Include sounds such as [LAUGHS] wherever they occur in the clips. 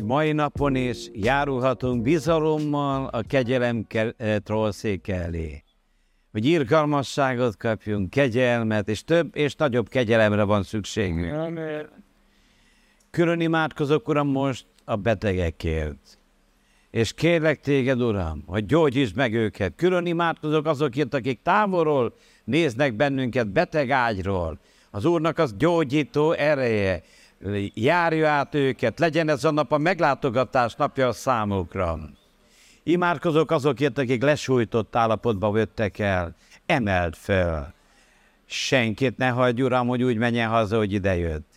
hogy mai napon is járulhatunk bizalommal a kegyelem trollszék elé. Hogy irgalmasságot kapjunk, kegyelmet, és több és nagyobb kegyelemre van szükségünk. Külön imádkozok, Uram, most a betegekért. És kérlek téged, Uram, hogy gyógyítsd meg őket. Külön imádkozok azokért, akik távolról néznek bennünket beteg ágyról. Az Úrnak az gyógyító ereje járja át őket, legyen ez a nap a meglátogatás napja a számukra. Imádkozok azokért, akik lesújtott állapotba jöttek el. Emeld fel. Senkit ne hagyj, Uram, hogy úgy menjen haza, hogy idejött,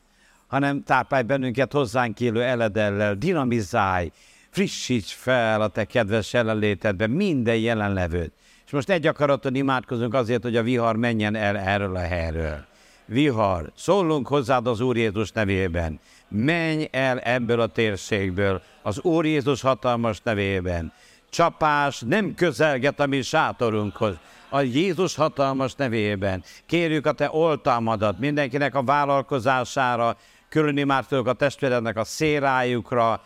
hanem táplálj bennünket hozzánk élő eledellel, dinamizálj, frissíts fel a te kedves jelenlétedben minden jelenlevőt. És most egy akaraton imádkozunk azért, hogy a vihar menjen el erről a helyről vihar, szólunk hozzád az Úr Jézus nevében. Menj el ebből a térségből, az Úr Jézus hatalmas nevében. Csapás nem közelget a mi sátorunkhoz, a Jézus hatalmas nevében. Kérjük a te oltalmadat mindenkinek a vállalkozására, külön imádkozunk a testvérednek a szérájukra,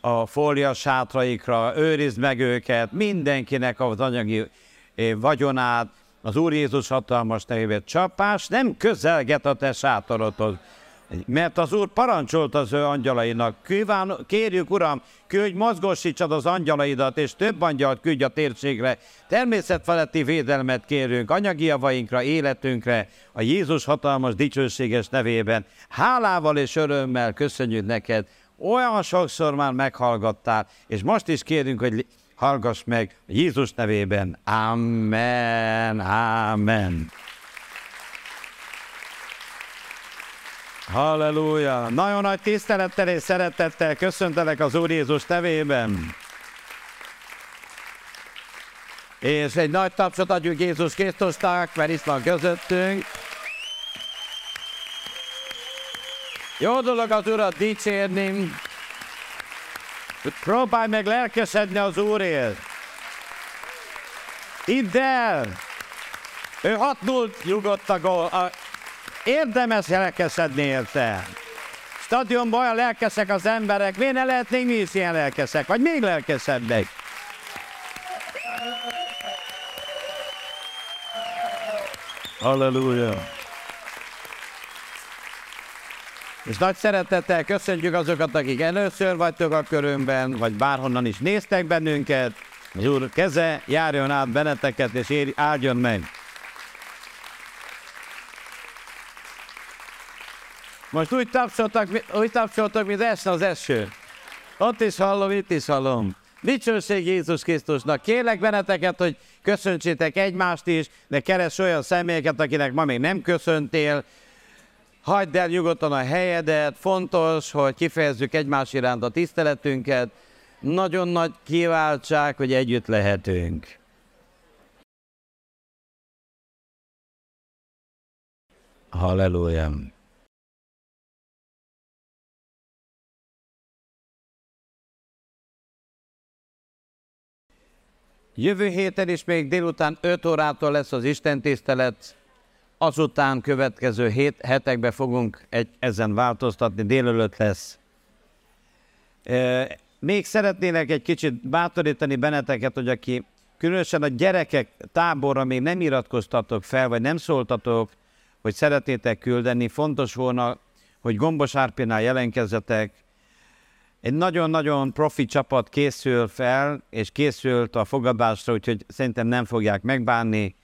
a fólia sátraikra, őrizd meg őket, mindenkinek az anyagi eh, vagyonát, az Úr Jézus hatalmas nevében csapás nem közelget a te sátorodhoz. Mert az Úr parancsolt az ő angyalainak, kíván, kérjük Uram, küldj, mozgósítsad az angyalaidat, és több angyalt küldj a térségre. Természetfeletti védelmet kérünk anyagi javainkra, életünkre, a Jézus hatalmas dicsőséges nevében. Hálával és örömmel köszönjük neked, olyan sokszor már meghallgattál, és most is kérünk, hogy hallgass meg Jézus nevében. Amen, amen. Halleluja! Nagyon nagy tisztelettel és szeretettel köszöntelek az Úr Jézus nevében. És egy nagy tapsot adjuk Jézus Krisztusnak, mert itt van közöttünk. Jó dolog az Urat dicsérni, Próbálj meg lelkesedni az Úrért. Hidd el! Ő 6 0 nyugodt a gól. A, érdemes lelkesedni érte. Stadionban olyan lelkeszek az emberek, miért ne lehetnénk mi is ilyen lelkeszek, vagy még lelkesebbek? Halleluja! És nagy szeretettel köszöntjük azokat, akik először vagytok a körünkben, vagy bárhonnan is néztek bennünket. Az Úr keze járjon át benneteket, és ér, áldjon meg. Most úgy tapsoltak, úgy tapsoltak, mint esne az eső. Ott is hallom, itt is hallom. Dicsőség Jézus Krisztusnak. Kérlek benneteket, hogy köszöntsétek egymást is, de keres olyan személyeket, akinek ma még nem köszöntél, hagyd el nyugodtan a helyedet, fontos, hogy kifejezzük egymás iránt a tiszteletünket, nagyon nagy kiváltság, hogy együtt lehetünk. Halleluja! Jövő héten is még délután 5 órától lesz az Isten tisztelet, azután következő hét, hetekben fogunk egy, ezen változtatni, délelőtt lesz. Még szeretnének egy kicsit bátorítani benneteket, hogy aki különösen a gyerekek táborra még nem iratkoztatok fel, vagy nem szóltatok, hogy szeretnétek küldeni, fontos volna, hogy Gombos Árpinál jelenkezzetek. Egy nagyon-nagyon profi csapat készül fel, és készült a fogadásra, úgyhogy szerintem nem fogják megbánni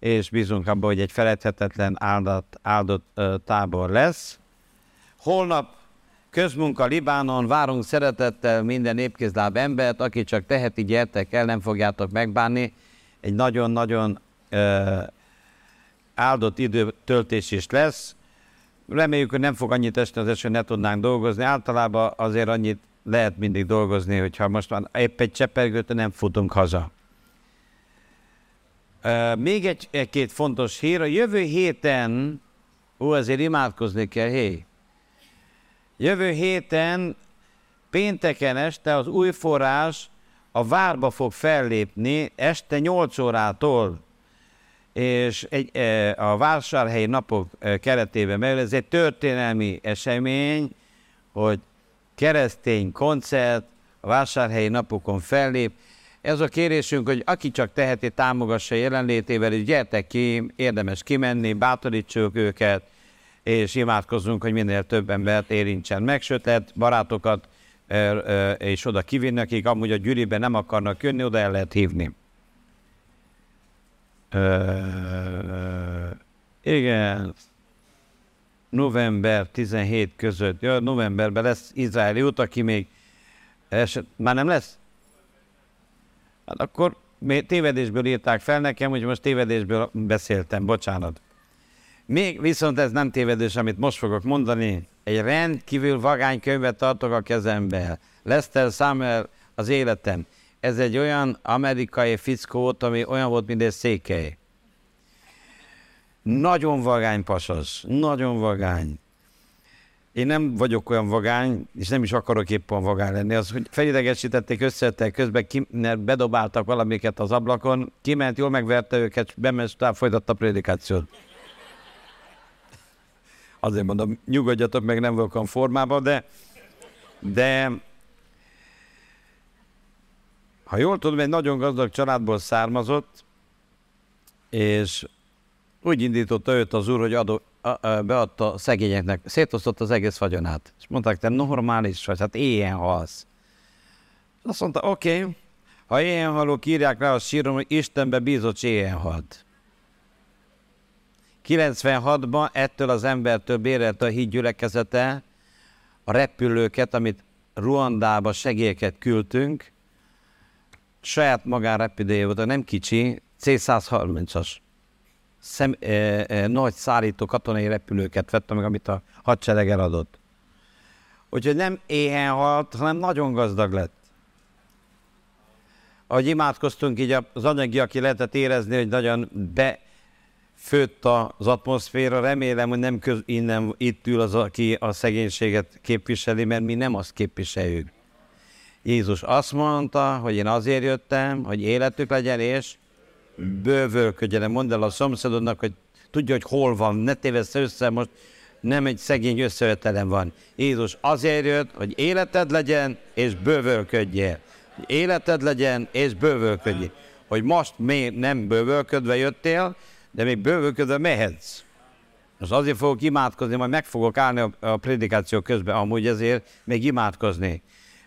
és bízunk abban, hogy egy feledhetetlen áldott, áldott ö, tábor lesz. Holnap közmunka Libánon, várunk szeretettel minden épkézláb embert, aki csak teheti, gyertek el, nem fogjátok megbánni. Egy nagyon-nagyon áldott időtöltés is lesz. Reméljük, hogy nem fog annyit esni az eső, ne tudnánk dolgozni. Általában azért annyit lehet mindig dolgozni, hogyha most már épp egy csepergőt nem futunk haza. Még egy, egy-két fontos hír. A jövő héten, ó, azért imádkozni kell, hé. Jövő héten, pénteken este az új forrás a várba fog fellépni este 8 órától, és egy, a vásárhelyi napok keretében, mert ez egy történelmi esemény, hogy keresztény koncert, a vásárhelyi napokon fellép. Ez a kérésünk, hogy aki csak teheti, támogassa jelenlétével, és gyertek ki, érdemes kimenni, bátorítsuk őket, és imádkozzunk, hogy minél több embert érintsen meg, sőt, lehet barátokat és oda kivinni, akik amúgy a gyűriben nem akarnak jönni, oda el lehet hívni. igen, november 17 között, ja, novemberben lesz izraeli út, aki még eset, már nem lesz? Hát akkor tévedésből írták fel nekem, hogy most tévedésből beszéltem, bocsánat. Még viszont ez nem tévedés, amit most fogok mondani. Egy rendkívül vagány könyvet tartok a kezembe. Lester Samuel az életem. Ez egy olyan amerikai fickó, ami olyan volt, mint egy székely. Nagyon vagány pasas, nagyon vagány. Én nem vagyok olyan vagány, és nem is akarok éppen vagány lenni. Az, hogy felidegesítették, összetettek, közben ki, bedobáltak valamiket az ablakon, kiment, jól megverte őket, bement, tovább folytatta a prédikációt. Azért mondom, nyugodjatok meg, nem vagyok olyan formában, de, de ha jól tudom, egy nagyon gazdag családból származott, és úgy indította őt az úr, hogy adó, a, a, beadta szegényeknek, szétosztott az egész vagyonát. És mondták, te normális vagy, hát éjjel halsz. Azt mondta, oké, okay, ha éjjel halok, írják rá a sírom, hogy Istenbe bízott, éjjel halt. 96-ban ettől az embertől bérelte a híd gyülekezete a repülőket, amit Ruandába segélyeket küldtünk, saját magánrepülője volt, nem kicsi, C-130-as szem, e, e, nagy szállító katonai repülőket vette meg, amit a hadsereg eladott. Úgyhogy nem éhen halt, hanem nagyon gazdag lett. Ahogy imádkoztunk, így az anyagi, aki lehetett érezni, hogy nagyon befőtt az atmoszféra, remélem, hogy nem köz, innen itt ül az, aki a szegénységet képviseli, mert mi nem azt képviseljük. Jézus azt mondta, hogy én azért jöttem, hogy életük legyen, és bővölködjenek, mondd el a szomszédodnak, hogy tudja, hogy hol van, ne tévessze össze, most nem egy szegény összevetelen van. Jézus azért jött, hogy életed legyen, és bővölködjél. Életed legyen, és bővölködjél. Hogy most még nem bővölködve jöttél, de még bővölködve mehetsz. Most azért fogok imádkozni, majd meg fogok állni a, a prédikáció közben, amúgy ezért még imádkozni.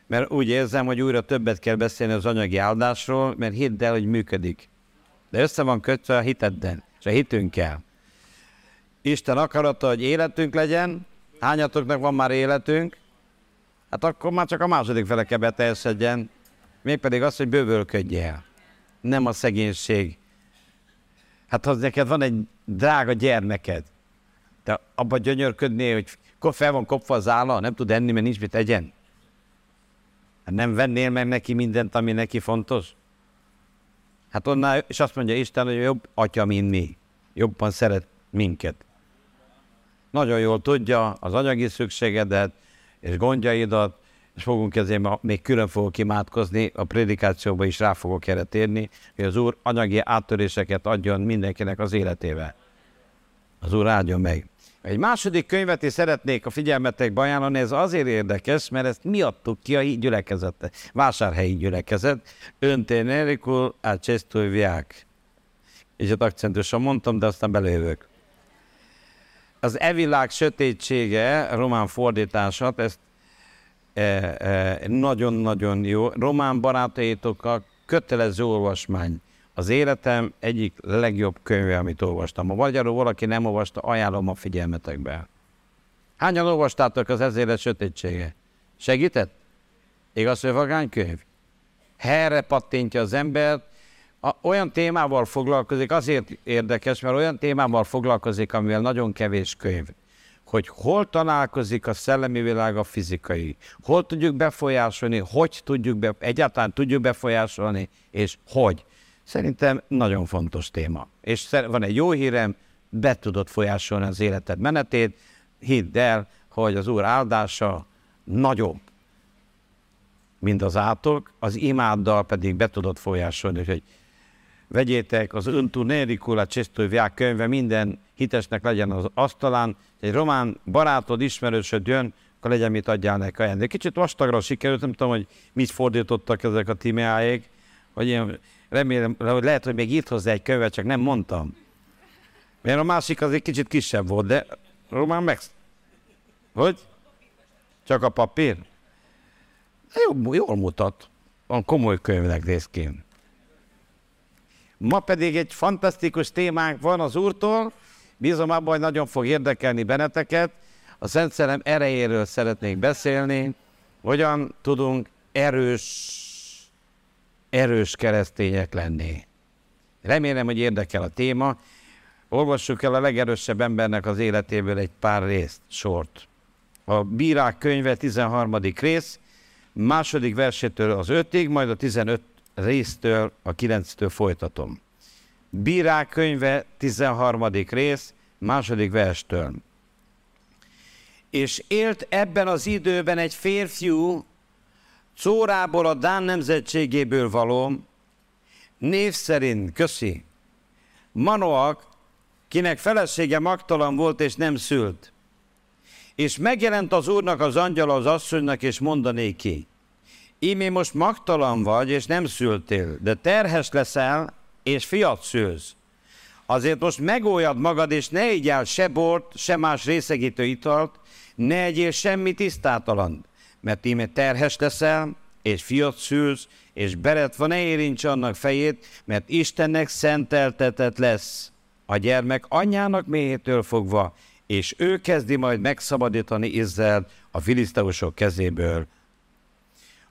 Mert úgy érzem, hogy újra többet kell beszélni az anyagi áldásról, mert hidd el, hogy működik de össze van kötve a hiteddel, és a hitünkkel. Isten akarata, hogy életünk legyen, hányatoknak van már életünk, hát akkor már csak a második fele kell beteljesedjen, mégpedig az, hogy bővölködjél. Nem a szegénység. Hát ha neked van egy drága gyermeked, de abban gyönyörködni, hogy fel van kopva az álla, nem tud enni, mert nincs mit egyen. Hát nem vennél meg neki mindent, ami neki fontos? Hát onnan, és azt mondja Isten, hogy jobb atya, mint mi. Jobban szeret minket. Nagyon jól tudja az anyagi szükségedet és gondjaidat, és fogunk ezért még külön fogok imádkozni, a prédikációban is rá fogok erre térni, hogy az Úr anyagi áttöréseket adjon mindenkinek az életével. Az Úr áldjon meg. Egy második könyvet is szeretnék a figyelmetekbe ajánlani, ez azért érdekes, mert ezt mi adtuk ki a gyülekezete, vásárhelyi gyülekezet, öntén erikul a csesztúj viák. És ott akcentusan mondtam, de aztán belővök. Az evilág sötétsége, román fordítását, ezt nagyon-nagyon e, e, jó. Román barátaitokkal kötelező olvasmány az életem egyik legjobb könyve, amit olvastam. Ha magyarul valaki nem olvasta, ajánlom a figyelmetekbe. Hányan olvastátok az ezélet sötétsége? Segített? Igaz, hogy vagány könyv? Herre pattintja az embert, a, olyan témával foglalkozik, azért érdekes, mert olyan témával foglalkozik, amivel nagyon kevés könyv. Hogy hol találkozik a szellemi világ a fizikai, hol tudjuk befolyásolni, hogy tudjuk be, egyáltalán tudjuk befolyásolni, és hogy. Szerintem nagyon fontos téma. És van egy jó hírem, be tudod folyásolni az életed menetét, hidd el, hogy az Úr áldása nagyobb, mint az átok, az imáddal pedig be tudod folyásolni, hogy vegyétek az Untu Nericula Csestoviák könyve, minden hitesnek legyen az asztalán, egy román barátod, ismerősöd jön, akkor legyen mit adjál neki ajándék. Kicsit vastagra sikerült, nem tudom, hogy mit fordítottak ezek a tímeáék, hogy én remélem, hogy lehet, hogy még itt hozzá egy követ, csak nem mondtam. Mert a másik az egy kicsit kisebb volt, de Román meg... Hogy? Csak a papír? Jó, jól mutat. Van komoly könyvnek néz ki. Ma pedig egy fantasztikus témánk van az Úrtól. Bízom abban, hogy nagyon fog érdekelni benneteket. A Szent Szellem erejéről szeretnék beszélni. Hogyan tudunk erős, erős keresztények lenni. Remélem, hogy érdekel a téma. Olvassuk el a legerősebb embernek az életéből egy pár részt, sort. A Bírák könyve 13. rész, második versétől az 5-ig, majd a 15 résztől a 9-től folytatom. Bírák könyve 13. rész, második verstől. És élt ebben az időben egy férfiú, Córából a Dán nemzetségéből való, név szerint, köszi, Manoak, kinek felesége magtalan volt és nem szült. És megjelent az úrnak az angyala az asszonynak, és mondané ki, Ímé most magtalan vagy, és nem szültél, de terhes leszel, és fiat szülsz. Azért most mególjad magad, és ne igyál se bort, se más részegítő italt, ne egyél semmi tisztátalan, mert íme terhes leszel, és fiat szülsz, és beretva ne érints annak fejét, mert Istennek szenteltetett lesz a gyermek anyjának méhétől fogva, és ő kezdi majd megszabadítani Izrael a filiszteusok kezéből.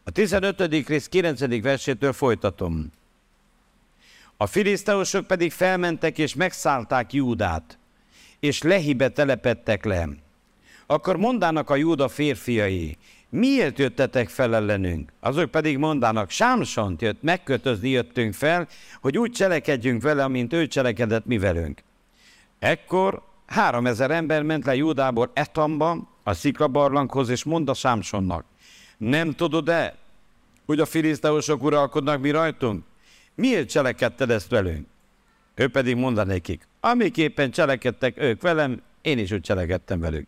A 15. rész 9. versétől folytatom. A filiszteusok pedig felmentek és megszállták Júdát, és Lehibe telepettek le. Akkor mondának a Júda férfiai, miért jöttetek fel ellenünk? Azok pedig mondának, Sámsont jött, megkötözni jöttünk fel, hogy úgy cselekedjünk vele, amint ő cselekedett mi velünk. Ekkor három ezer ember ment le Júdából Etamba, a sziklabarlanghoz, és mondta Sámsonnak, nem tudod-e, hogy a filiszteusok uralkodnak mi rajtunk? Miért cselekedted ezt velünk? Ő pedig mondanékik, amiképpen cselekedtek ők velem, én is úgy cselekedtem velük.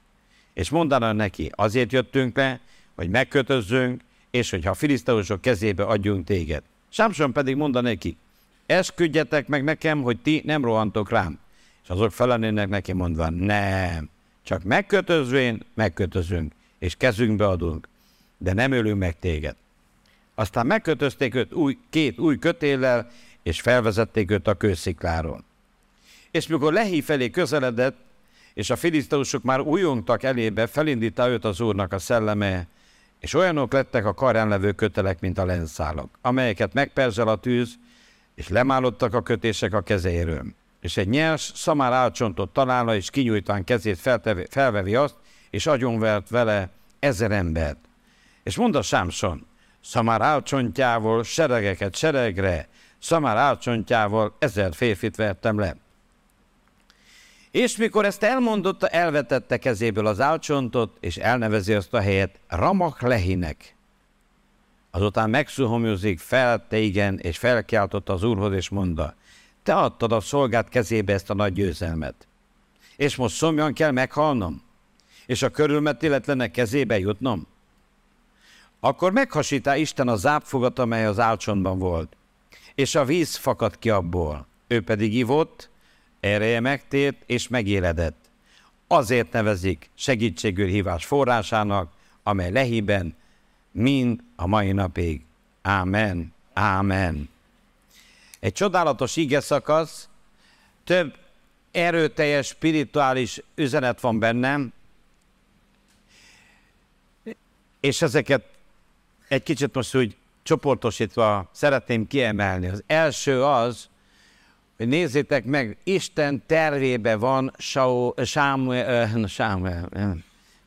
És mondaná neki, azért jöttünk le, hogy megkötözzünk, és hogyha a filiszteusok kezébe adjunk téged. Sámson pedig monda neki, esküdjetek meg nekem, hogy ti nem rohantok rám. És azok felenének neki mondva, nem, csak megkötözvén megkötözünk, és kezünkbe adunk, de nem ölünk meg téged. Aztán megkötözték őt új, két új kötéllel, és felvezették őt a kőszikláról. És mikor Lehi felé közeledett, és a filiszteusok már újongtak elébe, felindítta őt az úrnak a szelleme, és olyanok lettek a karán levő kötelek, mint a lenszálak, amelyeket megperzsel a tűz, és lemálottak a kötések a kezéről. És egy nyers, szamár álcsontot találna, és kinyújtván kezét feltevi, felvevi azt, és agyonvert vele ezer embert. És mondta Sámson, szamár álcsontjával seregeket seregre, szamár álcsontjával ezer férfit vertem le. És mikor ezt elmondotta, elvetette kezéből az álcsontot, és elnevezi azt a helyet Ramak Lehinek. Azután megszuhomjozik fel igen, és felkiáltotta az úrhoz, és mondta, te adtad a szolgát kezébe ezt a nagy győzelmet. És most szomjan kell meghalnom? És a körülmetéletlenek kezébe jutnom? Akkor meghasítá Isten a zápfogat, amely az álcsontban volt, és a víz fakadt ki abból. Ő pedig ivott, ereje megtért és megéledett. Azért nevezik segítségül hívás forrásának, amely lehiben mind a mai napig. Ámen, ámen. Egy csodálatos ige szakasz, több erőteljes spirituális üzenet van bennem, és ezeket egy kicsit most úgy csoportosítva szeretném kiemelni. Az első az, nézzétek meg, Isten tervébe van Sámuel, Sámuel,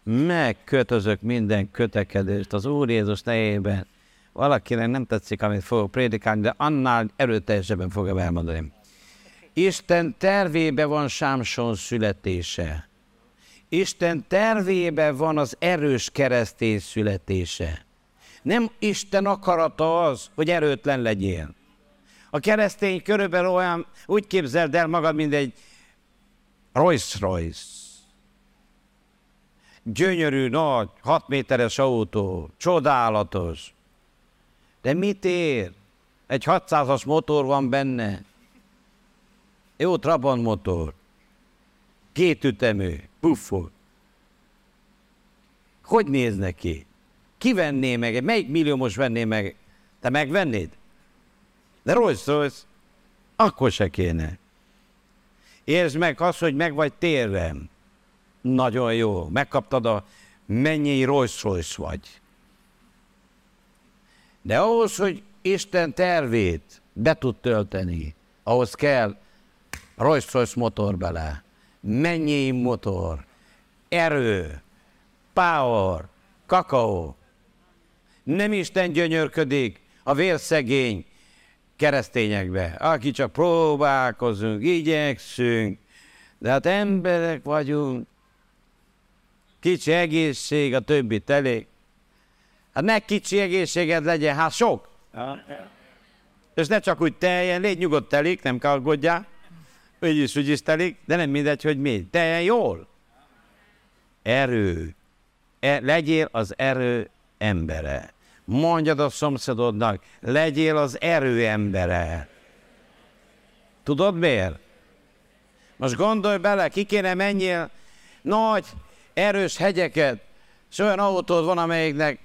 megkötözök minden kötekedést az Úr Jézus nejében. Valakinek nem tetszik, amit fogok prédikálni, de annál erőteljesebben fogom elmondani. Isten tervébe van Sámson születése. Isten tervébe van az erős keresztény születése. Nem Isten akarata az, hogy erőtlen legyél. A keresztény körülbelül olyan, úgy képzeld el magad, mint egy Rolls Royce. gyönyörű, nagy, 6 méteres autó, csodálatos. De mit ér? Egy 600-as motor van benne. Jó Trabant motor. Két ütemű, puffol. Hogy néz neki? Ki venné meg? Melyik milliómos venné meg? Te megvennéd? De Rolls Royce, akkor se kéne. Értsd meg azt, hogy meg vagy térve. Nagyon jó. Megkaptad a mennyi Rolls Royce vagy. De ahhoz, hogy Isten tervét be tud tölteni, ahhoz kell Rolls Royce motor bele. Mennyi motor, erő, power, kakaó. Nem Isten gyönyörködik a vérszegény keresztényekbe, aki csak próbálkozunk, igyekszünk, de hát emberek vagyunk, kicsi egészség, a többi telék. Hát ne kicsi egészséged legyen, hát sok. És ne csak úgy teljen, légy nyugodt telik, nem kell aggódjál. Úgy is, úgy is telik, de nem mindegy, hogy mi. Teljen jól. Erő. E, legyél az erő embere. Mondjad a szomszédodnak, legyél az erő embere. Tudod miért? Most gondolj bele, ki kéne menjél nagy, erős hegyeket, és olyan autód van, amelyiknek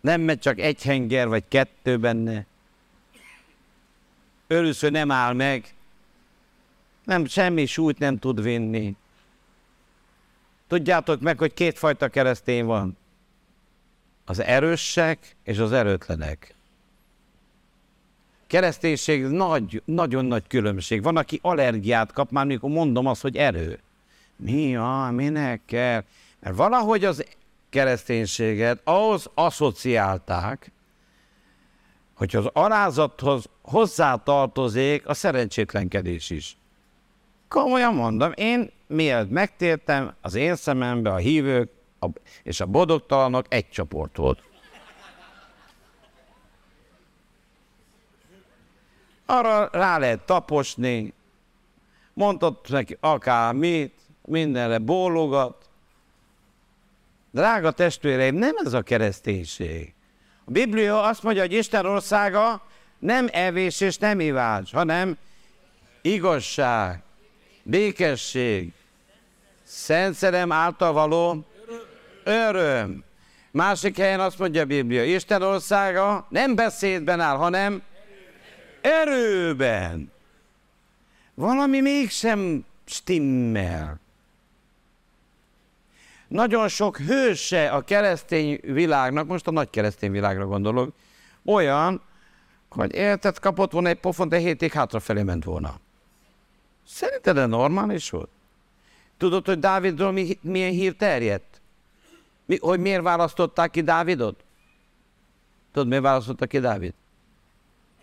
nem megy csak egy henger, vagy kettő benne. Örülsz, hogy nem áll meg. Nem, semmi súlyt nem tud vinni. Tudjátok meg, hogy kétfajta keresztény van. Az erősek és az erőtlenek. Kereszténység nagy, nagyon nagy különbség. Van, aki allergiát kap, már mikor mondom azt, hogy erő. Mi a, minek kell? Mert valahogy az kereszténységet ahhoz asszociálták, hogy az alázathoz hozzátartozik a szerencsétlenkedés is. Komolyan mondom, én miért megtértem, az én szemembe a hívők a, és a boldogtalanok egy csoport volt. Arra rá lehet taposni, mondott neki akármit, mindenre bólogat. Drága testvéreim, nem ez a kereszténység. A Biblia azt mondja, hogy Isten országa nem evés és nem ivás, hanem igazság, békesség, szent által való öröm. Másik helyen azt mondja a Biblia, Isten országa nem beszédben áll, hanem erőben. Valami mégsem stimmel. Nagyon sok hőse a keresztény világnak, most a nagy keresztény világra gondolok, olyan, hogy érted, kapott volna egy pofont, de hétig hátrafelé ment volna. Szerinted normális volt? Tudod, hogy Dávidról mi, milyen hír terjedt? Mi, hogy miért választották ki Dávidot? Tudod, miért választották ki Dávid?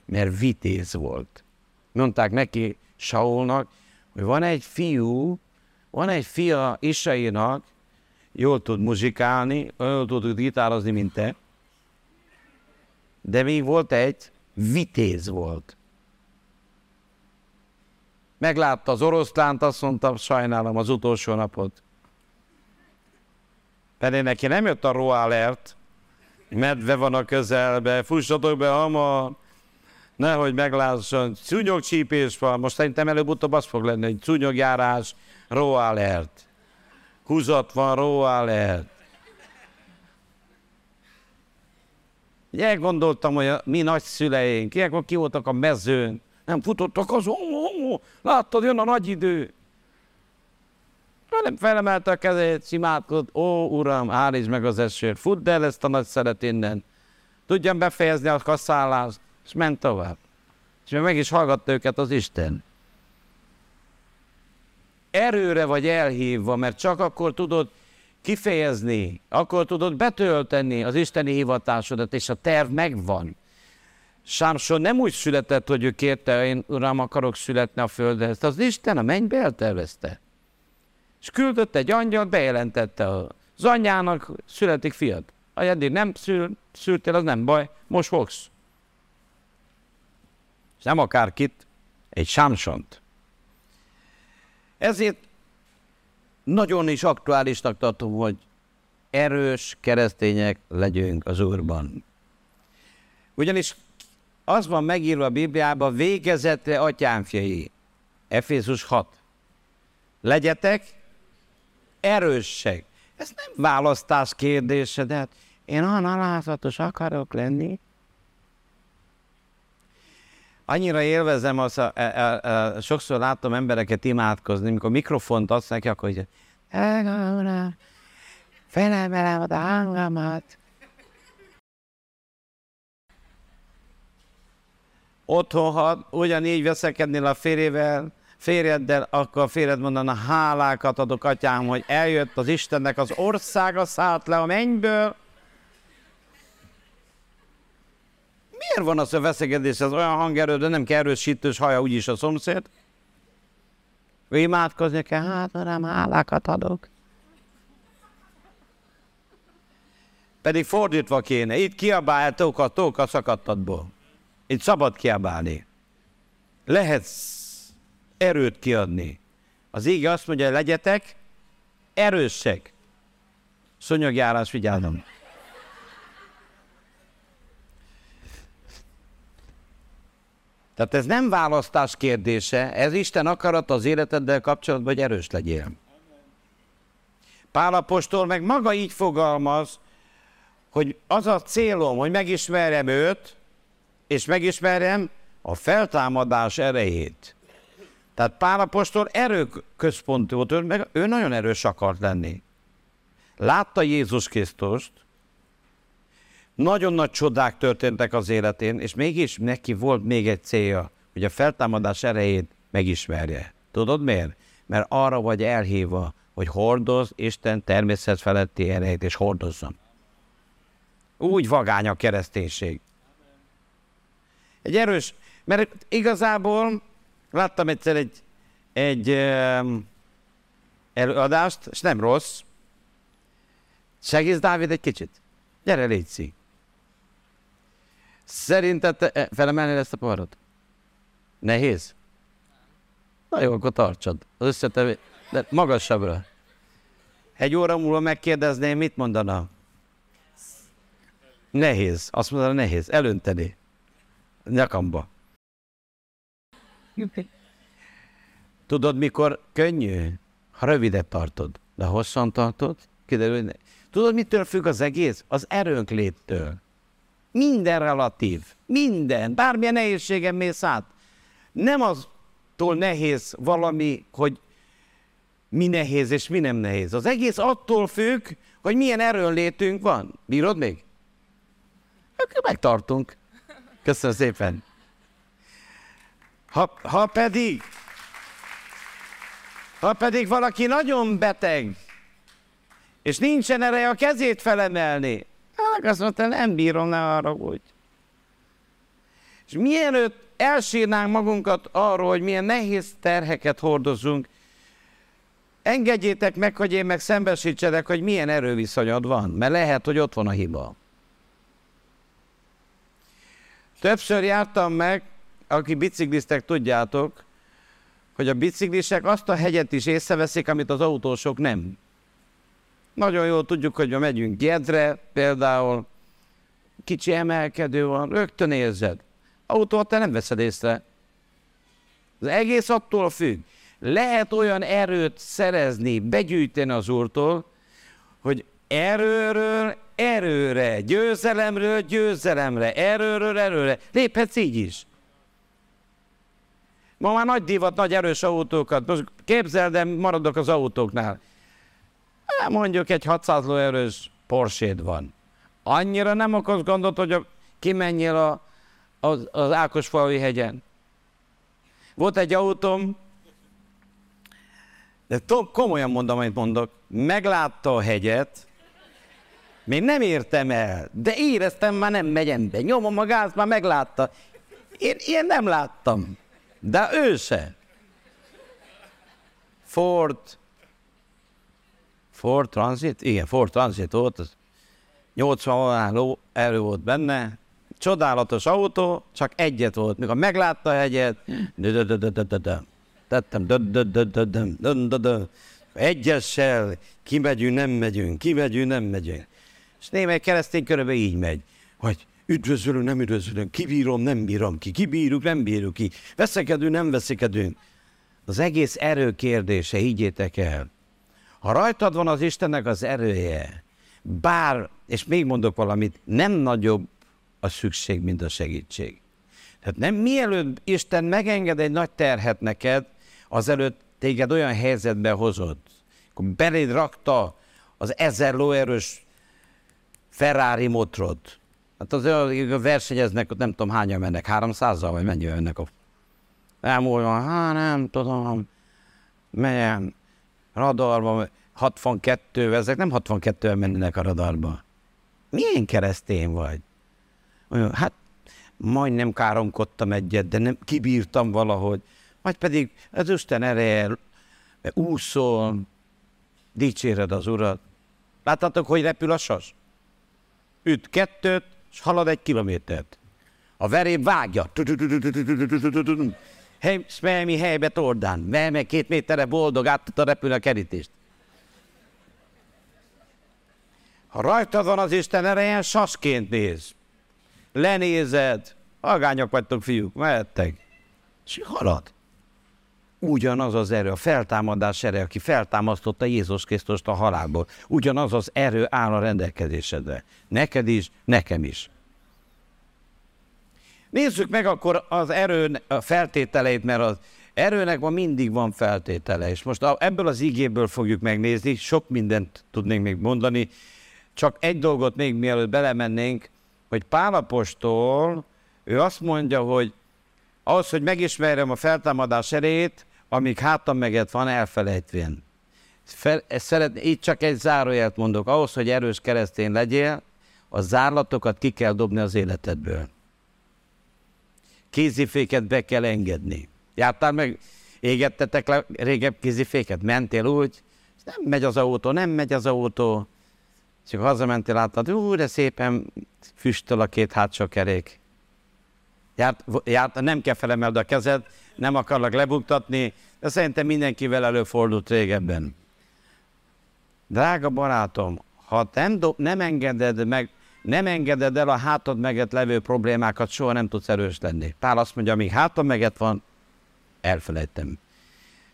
Mert vitéz volt. Mondták neki, Saulnak, hogy van egy fiú, van egy fia Isainak, jól tud muzsikálni, jól tud gitározni, mint te, de még volt egy, vitéz volt. Meglátta az oroszlánt, azt mondta, sajnálom az utolsó napot. Pedig neki nem jött a roalert, medve van a közelbe, fussatok be hamar, nehogy meglásson, szúnyogcsípés van, most szerintem előbb-utóbb az fog lenni, hogy szúnyogjárás, roalert. Húzat van, roalert. Elgondoltam, hogy a mi nagyszüleink, ilyenkor ki voltak a mezőn, nem futottak az, ó, ó, ó, láttad, jön a nagy idő. Nem felemelte a kezét, szimádkozott, ó, uram, állítsd meg az esőt, fudd el ezt a nagy szeret innen. Tudjam befejezni a kaszállást, és ment tovább. És meg is hallgatta őket az Isten. Erőre vagy elhívva, mert csak akkor tudod kifejezni, akkor tudod betölteni az isteni hivatásodat, és a terv megvan. Sámson nem úgy született, hogy ő kérte, én uram akarok születni a földre, ezt az Isten a mennybe eltervezte. És küldött egy angyalt, bejelentette az anyjának, születik fiad. Ha eddig nem szül, szültél, az nem baj, most fogsz. És nem akárkit, egy Sámsont. Ezért nagyon is aktuálisnak tartom, hogy erős keresztények legyünk az Úrban. Ugyanis az van megírva a Bibliában, végezetre atyámfiai. Efézus 6. Legyetek erősek. Ez nem választás kérdése, de hát én olyan alázatos akarok lenni. Annyira élvezem, az a, a, a, a, sokszor látom embereket imádkozni, amikor mikrofont adsz neki, akkor hogy felemelem a hangomat. Otthon, ha ugyanígy veszekednél a férjével, férjeddel, akkor a férjed mondana, hálákat adok, atyám, hogy eljött az Istennek az országa, szállt le a mennyből. Miért van az a veszegedés, ez olyan hangerő, de nem kell erősítős haja úgyis a szomszéd? Ő imádkozni kell, hát nem hálákat adok. Pedig fordítva kéne, itt kiabálj tóka, tóka szakadtadból. Itt szabad kiabálni. Lehetsz erőt kiadni. Az íge azt mondja, legyetek erősek. Szonyagjárás, vigyázom. Tehát ez nem választás kérdése, ez Isten akarat az életeddel kapcsolatban, hogy erős legyél. Pálapostól meg maga így fogalmaz, hogy az a célom, hogy megismerjem őt, és megismerjem a feltámadás erejét. Tehát Pálapostól erőközpontú volt, ő, meg ő nagyon erős akart lenni. Látta Jézus Krisztust, nagyon nagy csodák történtek az életén, és mégis neki volt még egy célja, hogy a feltámadás erejét megismerje. Tudod miért? Mert arra vagy elhívva, hogy hordoz Isten természet feletti erejét, és hordozzam. Úgy vagány a kereszténység. Egy erős, mert igazából láttam egyszer egy, egy előadást, és nem rossz. Segíts Dávid egy kicsit. Gyere, légy Szerinted te eh, felemelni ezt a poharot? Nehéz? Na jó, akkor tartsad. Az összetevő, de magasabbra. Egy óra múlva megkérdezném, mit mondana? Nehéz. Azt mondana, nehéz. Elönteni. Nyakamba. Tudod, mikor könnyű? Ha rövidet tartod, de hosszan tartod, kiderül, hogy ne. Tudod, mitől függ az egész? Az erőnk léttől. Minden relatív. Minden. Bármilyen nehézségem mész át. Nem aztól nehéz valami, hogy mi nehéz és mi nem nehéz. Az egész attól függ, hogy milyen erőnlétünk van. Bírod még? Akkor megtartunk. Köszönöm szépen. Ha, ha pedig, ha pedig valaki nagyon beteg, és nincsen ereje a kezét felemelni, hát azt mondta, nem bírom, ne arra úgy. És mielőtt elsírnánk magunkat arról, hogy milyen nehéz terheket hordozunk, engedjétek meg, hogy én meg szembesítsedek, hogy milyen erőviszonyod van, mert lehet, hogy ott van a hiba. Többször jártam meg, aki bicikliztek, tudjátok, hogy a biciklisek azt a hegyet is észreveszik, amit az autósok nem. Nagyon jól tudjuk, hogy ma megyünk Gyedre például, kicsi emelkedő van, rögtön érzed. Autót te nem veszed észre. Az egész attól függ. Lehet olyan erőt szerezni, begyűjteni az úrtól, hogy erőről erőre, győzelemről győzelemre, erőről erőre. Léphetsz így is. Ma már nagy divat, nagy erős autókat. Most képzeld, de maradok az autóknál. Hát mondjuk egy 600 lóerős porsche van. Annyira nem okoz gondot, hogy a, kimenjél a, az, az Ákosfalvi hegyen. Volt egy autóm, de to, komolyan mondom, amit mondok, meglátta a hegyet, még nem értem el, de éreztem, már nem megyem be. Nyomom a gáz, már meglátta. Én ilyen nem láttam. De ő se. Ford, Ford Transit, igen, Ford Transit volt, az 80 ló erő volt benne, csodálatos autó, csak egyet volt, mikor meglátta a hegyet, tettem, Egyessel kimegyünk, nem megyünk, kimegyünk, nem megyünk. És némely keresztény körülbelül így megy, hogy üdvözölünk, nem üdvözölünk, kibírom, nem bírom ki, kibírjuk, nem bírjuk ki, veszekedünk, nem veszekedünk. Az egész erő kérdése, higgyétek el. Ha rajtad van az Istennek az erője, bár, és még mondok valamit, nem nagyobb a szükség, mint a segítség. Tehát nem mielőtt Isten megenged egy nagy terhet neked, azelőtt téged olyan helyzetbe hozott, akkor beléd rakta az ezer lóerős Ferrari motrot. Hát az olyan versenyeznek, ott nem tudom hányan mennek, 300-zal, vagy mennyi önnek a... Olyan, hát nem tudom, melyen radarba, 62 ezek nem 62 mennek a radarba. Milyen keresztény vagy? Hát majdnem káromkodtam egyet, de nem kibírtam valahogy. Vagy pedig az Isten ereje úszol, dicséred az Urat. Láttátok, hogy repül a sas? Üt kettőt, és halad egy kilométert. A veréb vágja. Hely, Smelmi helybe tordán. Melme két méterre boldog, át a repül a kerítést. Ha rajtad van az Isten ereje, sasként néz. Lenézed. Agányok vagytok, fiúk, mehettek. És halad ugyanaz az erő, a feltámadás erő, aki feltámasztotta Jézus Krisztust a halálból, ugyanaz az erő áll a rendelkezésedre. Neked is, nekem is. Nézzük meg akkor az erő feltételeit, mert az erőnek van mindig van feltétele, és most ebből az igéből fogjuk megnézni, sok mindent tudnénk még mondani, csak egy dolgot még mielőtt belemennénk, hogy Pálapostól, ő azt mondja, hogy ahhoz, hogy megismerjem a feltámadás erejét, amíg hátam meget van, elfelejtvén. Fel, szeret, itt csak egy zárójelt mondok. Ahhoz, hogy erős keresztény legyél, a zárlatokat ki kell dobni az életedből. Kéziféket be kell engedni. Jártál meg, égettetek le régebb kéziféket? Mentél úgy, nem megy az autó, nem megy az autó. Csak hazamentél, láttad, ú, de szépen füstöl a két hátsó kerék. Járt, járt, nem kell felemeld a kezed, nem akarlak lebuktatni, de szerintem mindenkivel előfordult régebben. Drága barátom, ha nem, do, nem engeded meg, nem engeded el a hátad meget levő problémákat, soha nem tudsz erős lenni. Pál azt mondja, amíg hátad meget van, elfelejtem.